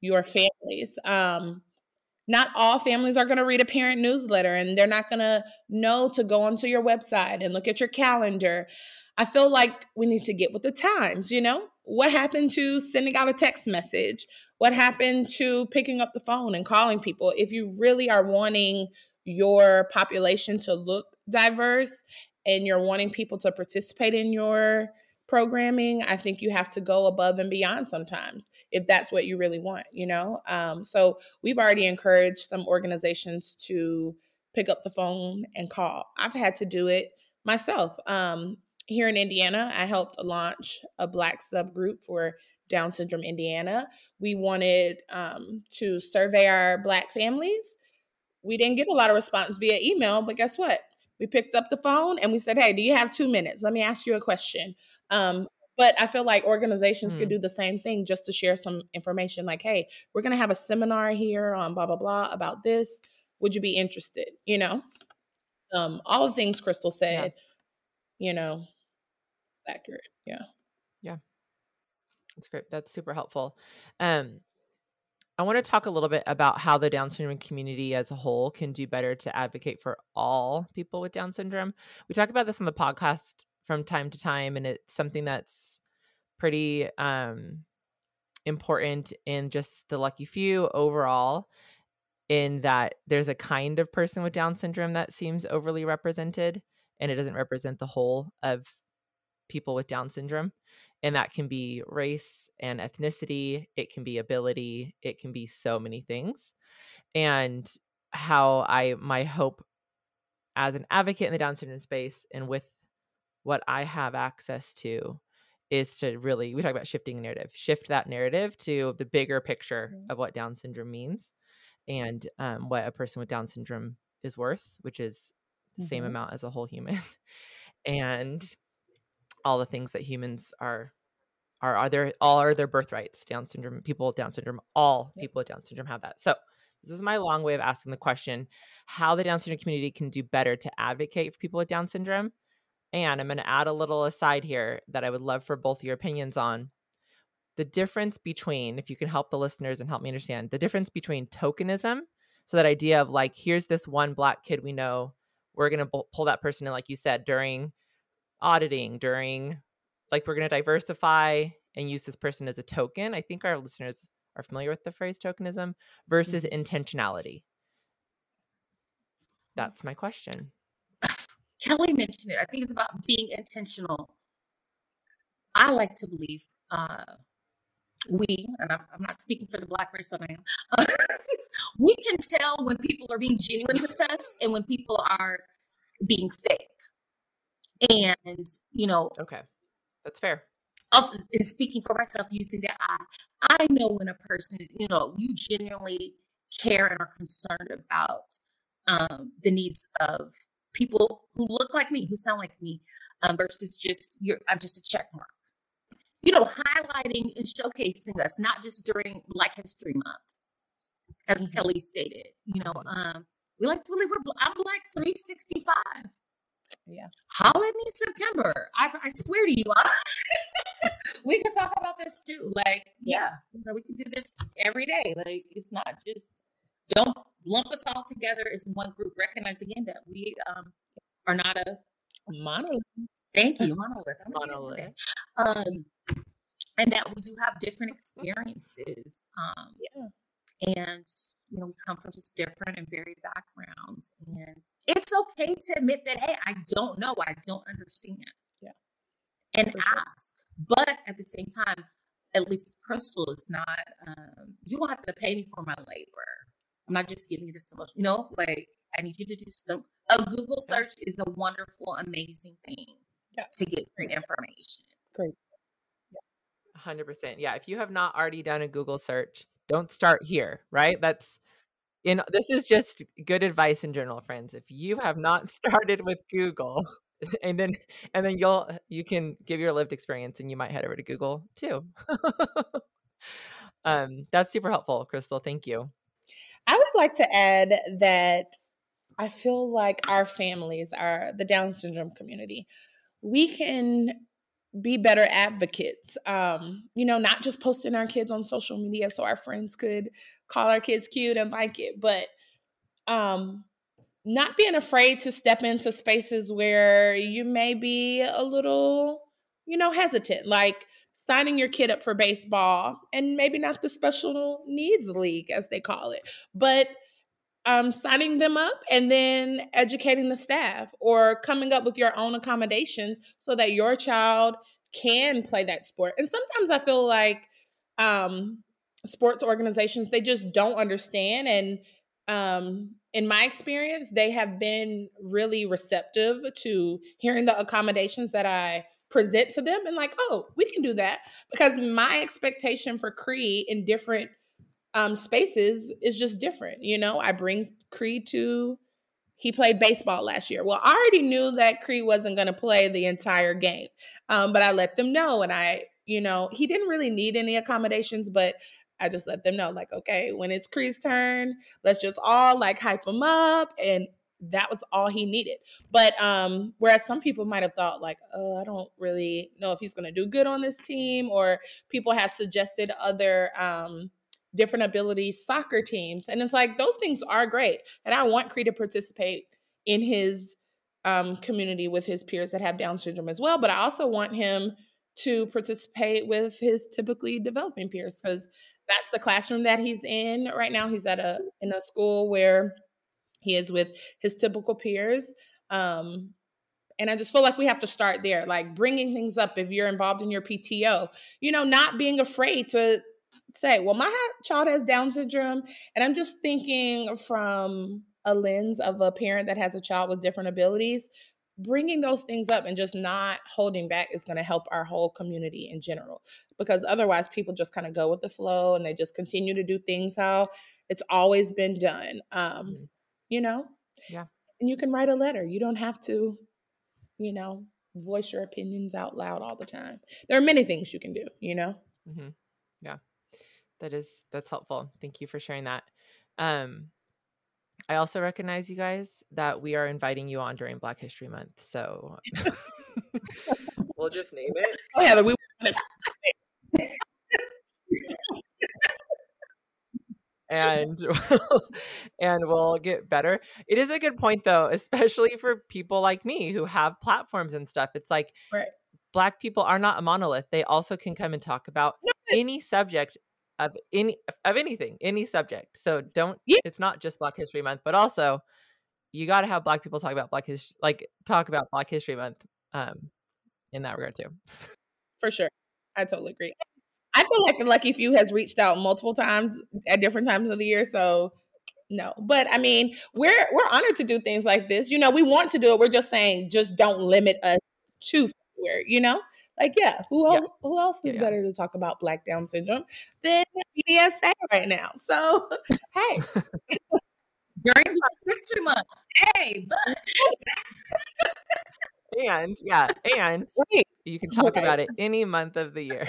your families. Um, not all families are going to read a parent newsletter and they're not going to know to go onto your website and look at your calendar. I feel like we need to get with the times, you know? What happened to sending out a text message? What happened to picking up the phone and calling people? If you really are wanting your population to look diverse and you're wanting people to participate in your programming i think you have to go above and beyond sometimes if that's what you really want you know? Um, so we've already encouraged some organizations to pick up the phone and call. I've had to do it myself. Um, here in indiana i helped launch a black subgroup for down syndrome indiana we wanted um, to survey our black families we didn't get a lot of response via email but guess what we picked up the phone and we said hey do you have two minutes let me ask you a question um, but I feel like organizations mm. could do the same thing just to share some information like, hey, we're going to have a seminar here on blah, blah, blah about this. Would you be interested? You know, um, all the things Crystal said, yeah. you know, accurate. Yeah. Yeah. That's great. That's super helpful. Um, I want to talk a little bit about how the Down syndrome community as a whole can do better to advocate for all people with Down syndrome. We talk about this on the podcast from time to time and it's something that's pretty um important in just the lucky few overall in that there's a kind of person with down syndrome that seems overly represented and it doesn't represent the whole of people with down syndrome and that can be race and ethnicity it can be ability it can be so many things and how i my hope as an advocate in the down syndrome space and with what I have access to is to really we talk about shifting narrative shift that narrative to the bigger picture mm-hmm. of what down syndrome means and um, what a person with down syndrome is worth which is the mm-hmm. same amount as a whole human and all the things that humans are are are there all are their birthrights down syndrome people with down syndrome all yep. people with down syndrome have that so this is my long way of asking the question how the down syndrome community can do better to advocate for people with down syndrome and I'm going to add a little aside here that I would love for both your opinions on. The difference between, if you can help the listeners and help me understand, the difference between tokenism, so that idea of like, here's this one black kid we know, we're going to pull that person in, like you said, during auditing, during like, we're going to diversify and use this person as a token. I think our listeners are familiar with the phrase tokenism versus mm-hmm. intentionality. That's my question. Kelli mentioned it. I think it's about being intentional. I like to believe uh, we, and I'm, I'm, not speaking for the black race, but I am, uh, we can tell when people are being genuine with us and when people are being fake. And, you know, okay, that's fair. Also, speaking for myself, using that I, I know when a person you know, you genuinely care and are concerned about um, the needs of people who look like me, who sound like me, um, versus just you're I'm just a check mark. You know, highlighting and showcasing us, not just during Black History Month, as mm-hmm. Kelli stated. You know, um, we like to believe we're I'm Black 365. Yeah. Holla at me September. I, I swear to you, we can talk about this too. Like, yeah, we can do this every day. Like, it's not just don't lump us all together as one group. Recognize again that we um, are not a monolith. Thank you, monolith. monolith. Um, and that we do have different experiences. Um, yeah. And you know, we come from just different and varied backgrounds, and it's okay to admit that, hey, I don't know, I don't understand. Yeah. And For ask. But at the same time, at least Crystal is not, um, you don't have to pay me for my labor. I'm not just giving you this solution. You know, like I need you to do some. A Google search is a wonderful, amazing thing yeah. to get great information. Great. Hundred percent. Yeah. If you have not already done a Google search, don't start here. Right. That's This is just good advice in general, friends. If you have not started with Google, and then and then you'll you can give your lived experience, and you might head over to Google too. um, that's super helpful, Crystal. Thank you. I would like to add that I feel like our families, are the Down syndrome community, we can be better advocates. Um, you know, not just posting our kids on social media so our friends could call our kids cute and like it, but um not being afraid to step into spaces where you may be a little, you know, hesitant. Like signing your kid up for baseball and maybe not the special needs league as they call it but um, signing them up and then educating the staff or coming up with your own accommodations so that your child can play that sport and sometimes i feel like um, sports organizations they just don't understand and um, in my experience they have been really receptive to hearing the accommodations that i present to them and like, oh, we can do that. Because my expectation for Cree in different um, spaces is just different. You know, I bring Cree to he played baseball last year. Well, I already knew that Cree wasn't going to play the entire game, um, but I let them know, and I, you know, he didn't really need any accommodations, but I just let them know, like, okay, when it's Cree's turn, let's just all like hype him up and that was all he needed. But um, whereas some people might have thought like, oh, I don't really know if he's going to do good on this team, or people have suggested other um, different abilities soccer teams, and it's like those things are great, and I want Cree to participate in his um, community with his peers that have Down syndrome as well. But I also want him to participate with his typically developing peers because that's the classroom that he's in right now. He's at a in a school where he is with his typical peers. Um, and I just feel like we have to start there, like bringing things up if you're involved in your PTO, you know, not being afraid to say, well, my child has Down syndrome. And I'm just thinking from a lens of a parent that has a child with different abilities. Bringing those things up and just not holding back is going to help our whole community in general. Because otherwise, people just kind of go with the flow and they just continue to do things how it's always been done. Um, mm-hmm you know? Yeah. And you can write a letter. You don't have to, you know, voice your opinions out loud all the time. There are many things you can do, you know? Mm-hmm. Yeah. That is, that's helpful. Thank you for sharing that. Um, I also recognize you guys that we are inviting you on during Black History Month. So we'll just name it. Oh, yeah, we and and we'll get better. It is a good point though, especially for people like me who have platforms and stuff. It's like right. black people are not a monolith. They also can come and talk about no. any subject of any of anything, any subject. So don't yeah. it's not just Black History Month, but also you got to have black people talk about black history like talk about Black History Month um in that regard too. For sure. I totally agree. I feel like the lucky few has reached out multiple times at different times of the year. So no, but I mean, we're we're honored to do things like this. You know, we want to do it. We're just saying, just don't limit us to February. You know, like yeah, who else? Who else is yeah. better to talk about Black Down syndrome than BDSA right now? So hey. During Black History Month. Hey, but and yeah, and right. you can talk about it any month of the year.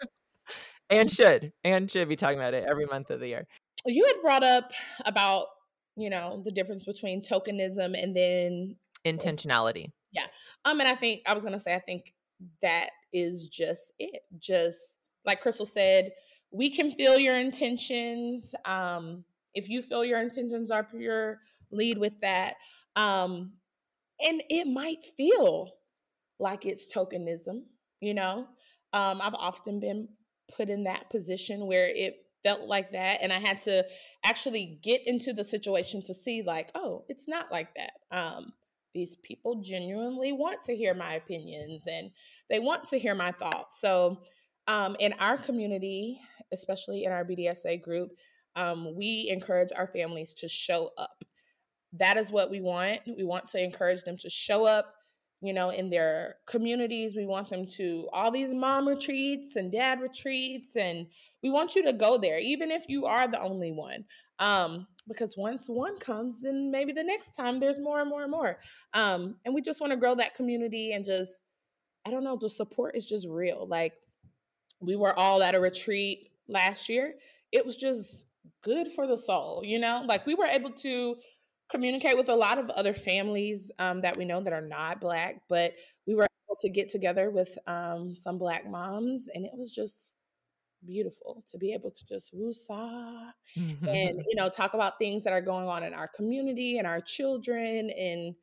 and should and should be talking about it every month of the year. You had brought up about, you know, the difference between tokenism and then intentionality. Yeah. Um and I think I was going to say I think that is just it. Just like Crystal said, we can feel your intentions. Um if you feel your intentions are pure, lead with that. Um and it might feel like it's tokenism, you know. Um, I've often been put in that position where it felt like that, and I had to actually get into the situation to see, like, oh, it's not like that. Um, these people genuinely want to hear my opinions and they want to hear my thoughts. So, um, in our community, especially in our BDSA group, um, we encourage our families to show up that is what we want. We want to encourage them to show up, you know, in their communities. We want them to all these mom retreats and dad retreats, and we want you to go there, even if you are the only one. Um, because once one comes, then maybe the next time there's more and more and more. Um, and we just want to grow that community and just, I don't know, the support is just real. Like we were all at a retreat last year. It was just good for the soul, you know? Like we were able to communicate with a lot of other families um, that we know that are not black, but we were able to get together with um, some black moms, and it was just beautiful to be able to just woosah and you know talk about things that are going on in our community and our children and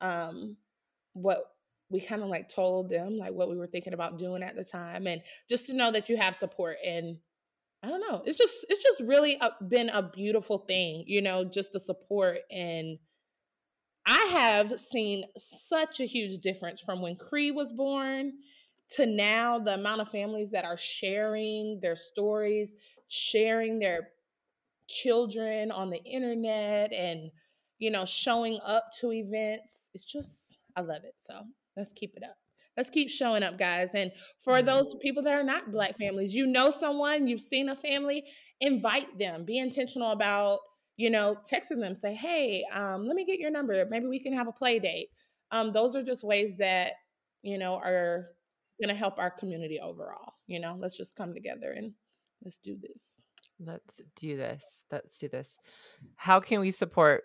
um, what we kind of like told them like what we were thinking about doing at the time and just to know that you have support and I don't know. It's just it's just really a, been a beautiful thing, you know, just the support and I have seen such a huge difference from when Cree was born to now the amount of families that are sharing their stories, sharing their children on the internet and you know, showing up to events. It's just I love it. So, let's keep it up let's keep showing up guys and for mm-hmm. those people that are not black families you know someone you've seen a family invite them be intentional about you know texting them say hey um, let me get your number maybe we can have a play date um, those are just ways that you know are going to help our community overall you know let's just come together and let's do this let's do this let's do this how can we support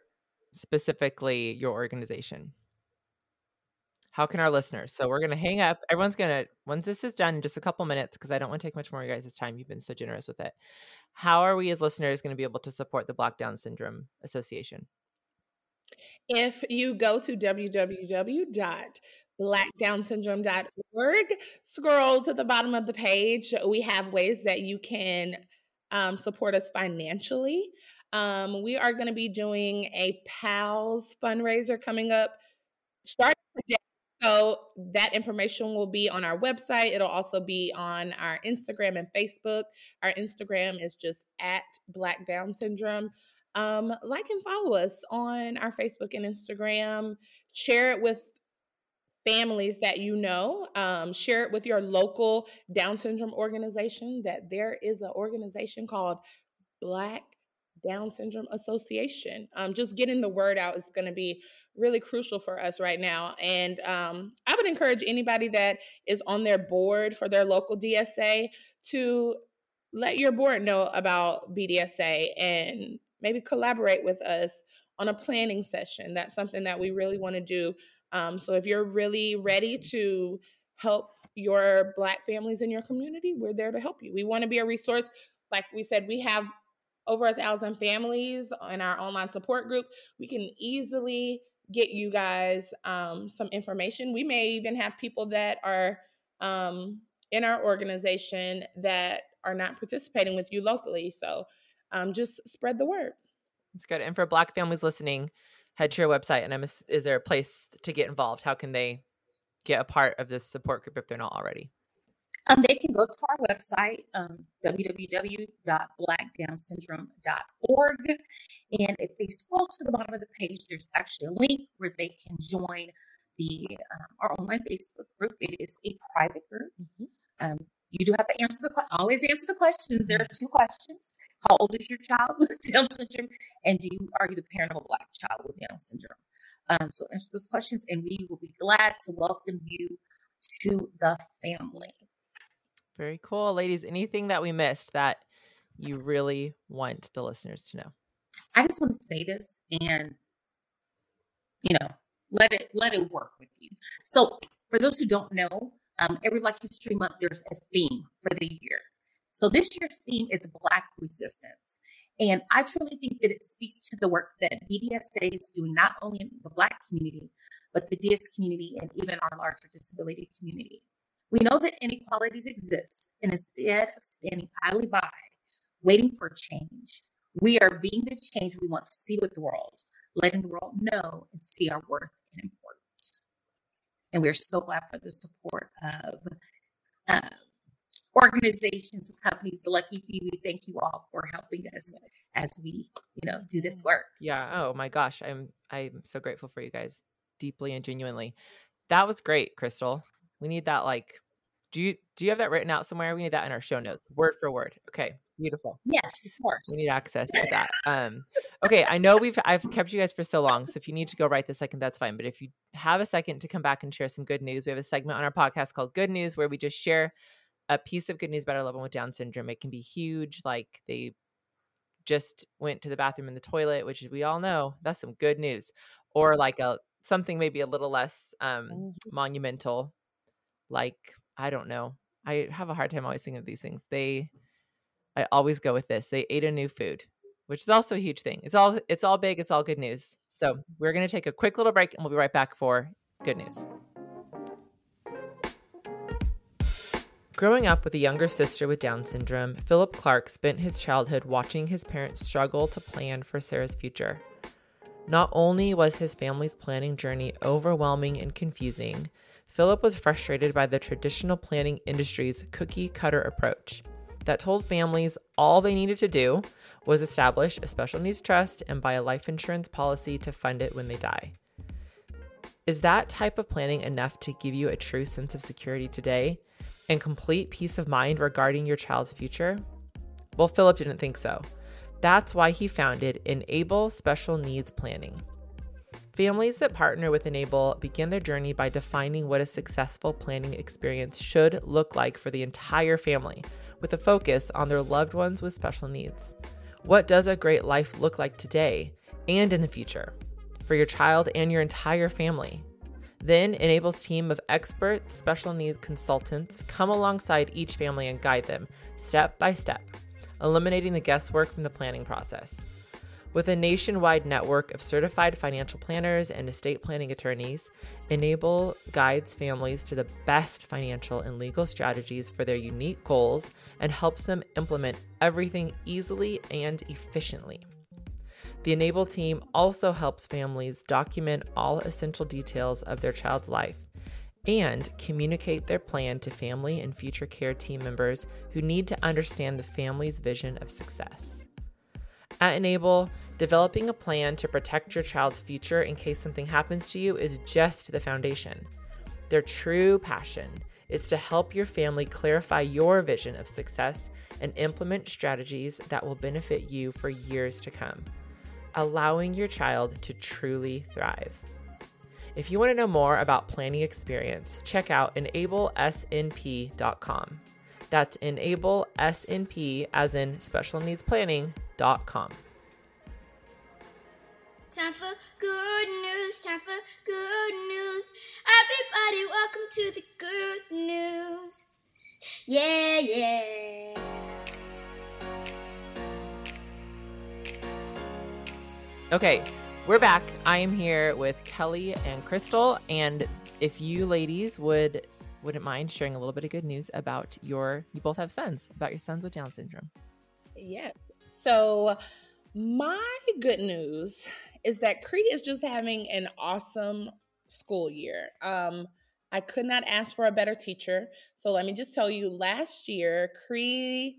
specifically your organization how can our listeners? So we're going to hang up. Everyone's going to, once this is done, just a couple minutes, because I don't want to take much more of you guys' time. You've been so generous with it. How are we as listeners going to be able to support the Black Down Syndrome Association? If you go to www.blackdownsyndrome.org, scroll to the bottom of the page, we have ways that you can um, support us financially. Um, we are going to be doing a PALS fundraiser coming up starting today so that information will be on our website. It'll also be on our Instagram and Facebook. Our Instagram is just at Black Down Syndrome. Um, like and follow us on our Facebook and Instagram. Share it with families that you know. Um, share it with your local Down syndrome organization. That there is an organization called Black Down Syndrome Association. Um, just getting the word out is going to be really crucial for us right now. And um, I would encourage anybody that is on their board for their local DSA to let your board know about BDSA and maybe collaborate with us on a planning session. That's something that we really want to do. Um, so if you're really ready to help your Black families in your community, we're there to help you. We want to be a resource. Like we said, we have over a thousand families in our online support group. We can easily get you guys um, some information. We may even have people that are um, in our organization that are not participating with you locally. So um, just spread the word. That's good. And for Black families listening, head to your website. And I'm, is there a place to get involved? How can they get a part of this support group if they're not already? um, they can go to our website, um, www.blackdownsyndrome.org. And if they scroll to the bottom of the page, there's actually a link where they can join the um, our online Facebook group. It is a private group. Mm-hmm. Um, you do have to answer the always answer the questions. There are two questions: How old is your child with Down syndrome, and do you are you the parent of a black child with Down syndrome? Um, so answer those questions, and we will be glad to welcome you to the family. Very cool, ladies. Anything that we missed that you really want the listeners to know? I just want to say this, and you know, let it let it work with you. So, for those who don't know, um, every Black History Month there's a theme for the year. So this year's theme is Black resistance. And I truly think that it speaks to the work that BDSA is doing, not only in the Black community, but the DS community and even our larger disability community. We know that inequalities exist, and instead of standing idly by, waiting for change, we are being the change we want to see with the world, letting the world know and see our worth. And we're so glad for the support of uh, organizations and companies, the Lucky Few. We thank you all for helping us as we, you know, do this work. Yeah. Oh my gosh, I'm I'm so grateful for you guys, deeply and genuinely. That was great, Crystal. We need that like do you do you have that written out somewhere? We need that in our show notes, word for word. Okay, beautiful. Yes, of course. We need access to that. Um, okay, I know we've I've kept you guys for so long, so if you need to go right this second, that's fine. But if you have a second to come back and share some good news, we have a segment on our podcast called Good News where we just share a piece of good news about our loved one with Down syndrome. It can be huge, like they just went to the bathroom in the toilet, which we all know that's some good news, or like a something maybe a little less um, mm-hmm. monumental, like I don't know. I have a hard time always thinking of these things. They, I always go with this. They ate a new food, which is also a huge thing. It's all it's all big. It's all good news. So we're gonna take a quick little break, and we'll be right back for good news. Growing up with a younger sister with Down syndrome, Philip Clark spent his childhood watching his parents struggle to plan for Sarah's future. Not only was his family's planning journey overwhelming and confusing, Philip was frustrated by the traditional planning industry's cookie cutter approach that told families all they needed to do was establish a special needs trust and buy a life insurance policy to fund it when they die. Is that type of planning enough to give you a true sense of security today and complete peace of mind regarding your child's future? Well, Philip didn't think so. That's why he founded Enable Special Needs Planning. Families that partner with Enable begin their journey by defining what a successful planning experience should look like for the entire family, with a focus on their loved ones with special needs. What does a great life look like today and in the future for your child and your entire family? Then, Enable's team of expert special needs consultants come alongside each family and guide them step by step, eliminating the guesswork from the planning process. With a nationwide network of certified financial planners and estate planning attorneys, Enable guides families to the best financial and legal strategies for their unique goals and helps them implement everything easily and efficiently. The Enable team also helps families document all essential details of their child's life and communicate their plan to family and future care team members who need to understand the family's vision of success. At Enable, developing a plan to protect your child's future in case something happens to you is just the foundation. Their true passion is to help your family clarify your vision of success and implement strategies that will benefit you for years to come, allowing your child to truly thrive. If you want to know more about planning experience, check out enablesnp.com. That's enablesnp as in special needs planning.com. Time for good news, time for good news. Everybody, welcome to the good news. Yeah, yeah. Okay, we're back. I am here with Kelli and Crystal, and if you ladies would wouldn't mind sharing a little bit of good news about your you both have sons about your sons with down syndrome yes so my good news is that Cree is just having an awesome school year. Um I could not ask for a better teacher. So let me just tell you last year, Cree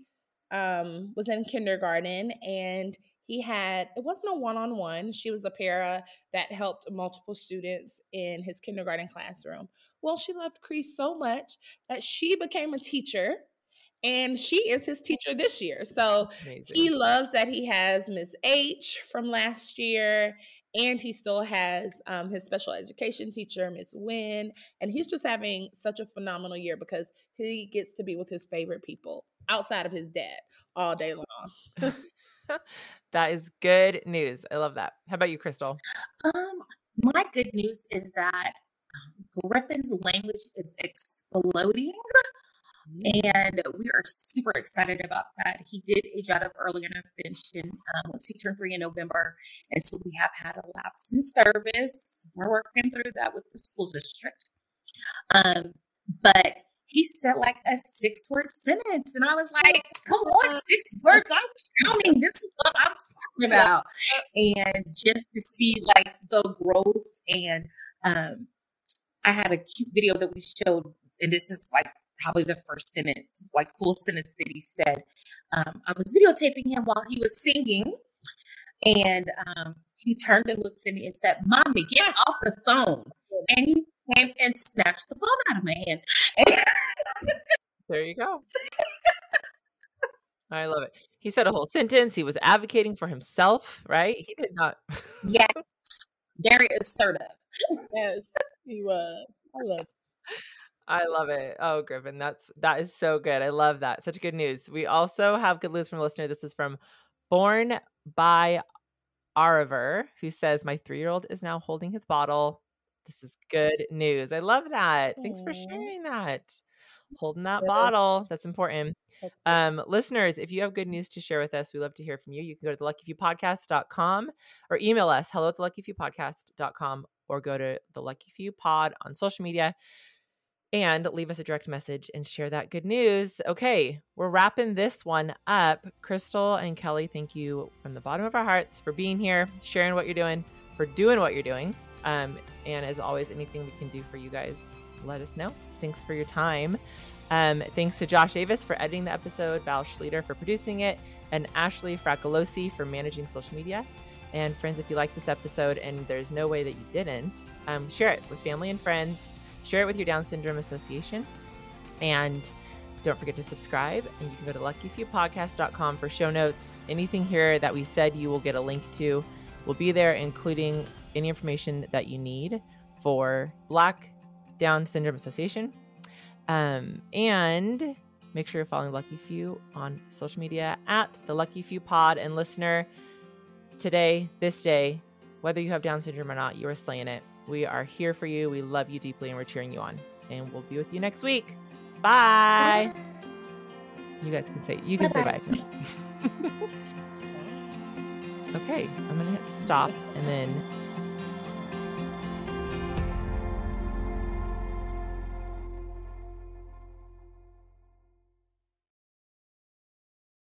um, was in kindergarten and he had it wasn't a one-on-one. She was a para that helped multiple students in his kindergarten classroom. Well she loved Cree so much that she became a teacher and she is his teacher this year so Amazing. he loves that he has miss h from last year and he still has um, his special education teacher miss wynn and he's just having such a phenomenal year because he gets to be with his favorite people outside of his dad all day long that is good news. I love that. How about you, Crystal? Um, my good news is that um, Griffin's language is exploding. Mm. And we are super excited about that. He did age out of early intervention um, once he turned three in November. And so we have had a lapse in service. We're working through that with the school district. Um, but he said like a six word sentence. And I was like, come on, six words. I'm counting. This is what I'm talking about. And just to see like the growth and um I had a cute video that we showed, and this is like probably the first sentence, like full sentence that he said. Um, I was videotaping him while he was singing, and um, he turned and looked at me and said, Mommy, get off the phone. And he came and snatched the phone out of my hand. there you go. I love it. He said a whole sentence. He was advocating for himself, right? He did not. yes. Very assertive. yes, he was. I love it. I love it. Oh, Griffin, that's that is so good. I love that. Such good news. We also have good news from a listener. This is from Born by Ariver, who says, My three year old is now holding his bottle. This is good news. I love that. Thanks for sharing that. Holding that bottle. That's important. Um, listeners, if you have good news to share with us, we love to hear from you. You can go to the luckyfewpodcast.com or email us hello at the luckyfewpodcast.com or go to the Lucky Few Pod on social media and leave us a direct message and share that good news. Okay, we're wrapping this one up. Crystal and Kelli, thank you from the bottom of our hearts for being here, sharing what you're doing, for doing what you're doing. Um, and as always, anything we can do for you guys, let us know. Thanks for your time. Um, thanks to Josh Davis for editing the episode, Val Schleter for producing it, and Ashley Fracolosi for managing social media. And friends, if you like this episode and there's no way that you didn't, um, share it with family and friends. Share it with your Down Syndrome Association. And don't forget to subscribe. And you can go to luckyfewpodcast.com for show notes. Anything here that we said you will get a link to will be there, including any information that you need for Black Down Syndrome Association. Um, and make sure you're following Lucky Few on social media at the Lucky Few Pod and listener. Today, this day, whether you have Down syndrome or not, you are slaying it. We are here for you. We love you deeply and we're cheering you on. And we'll be with you next week. Bye. You guys can say you can bye say bye. okay, I'm gonna hit stop and then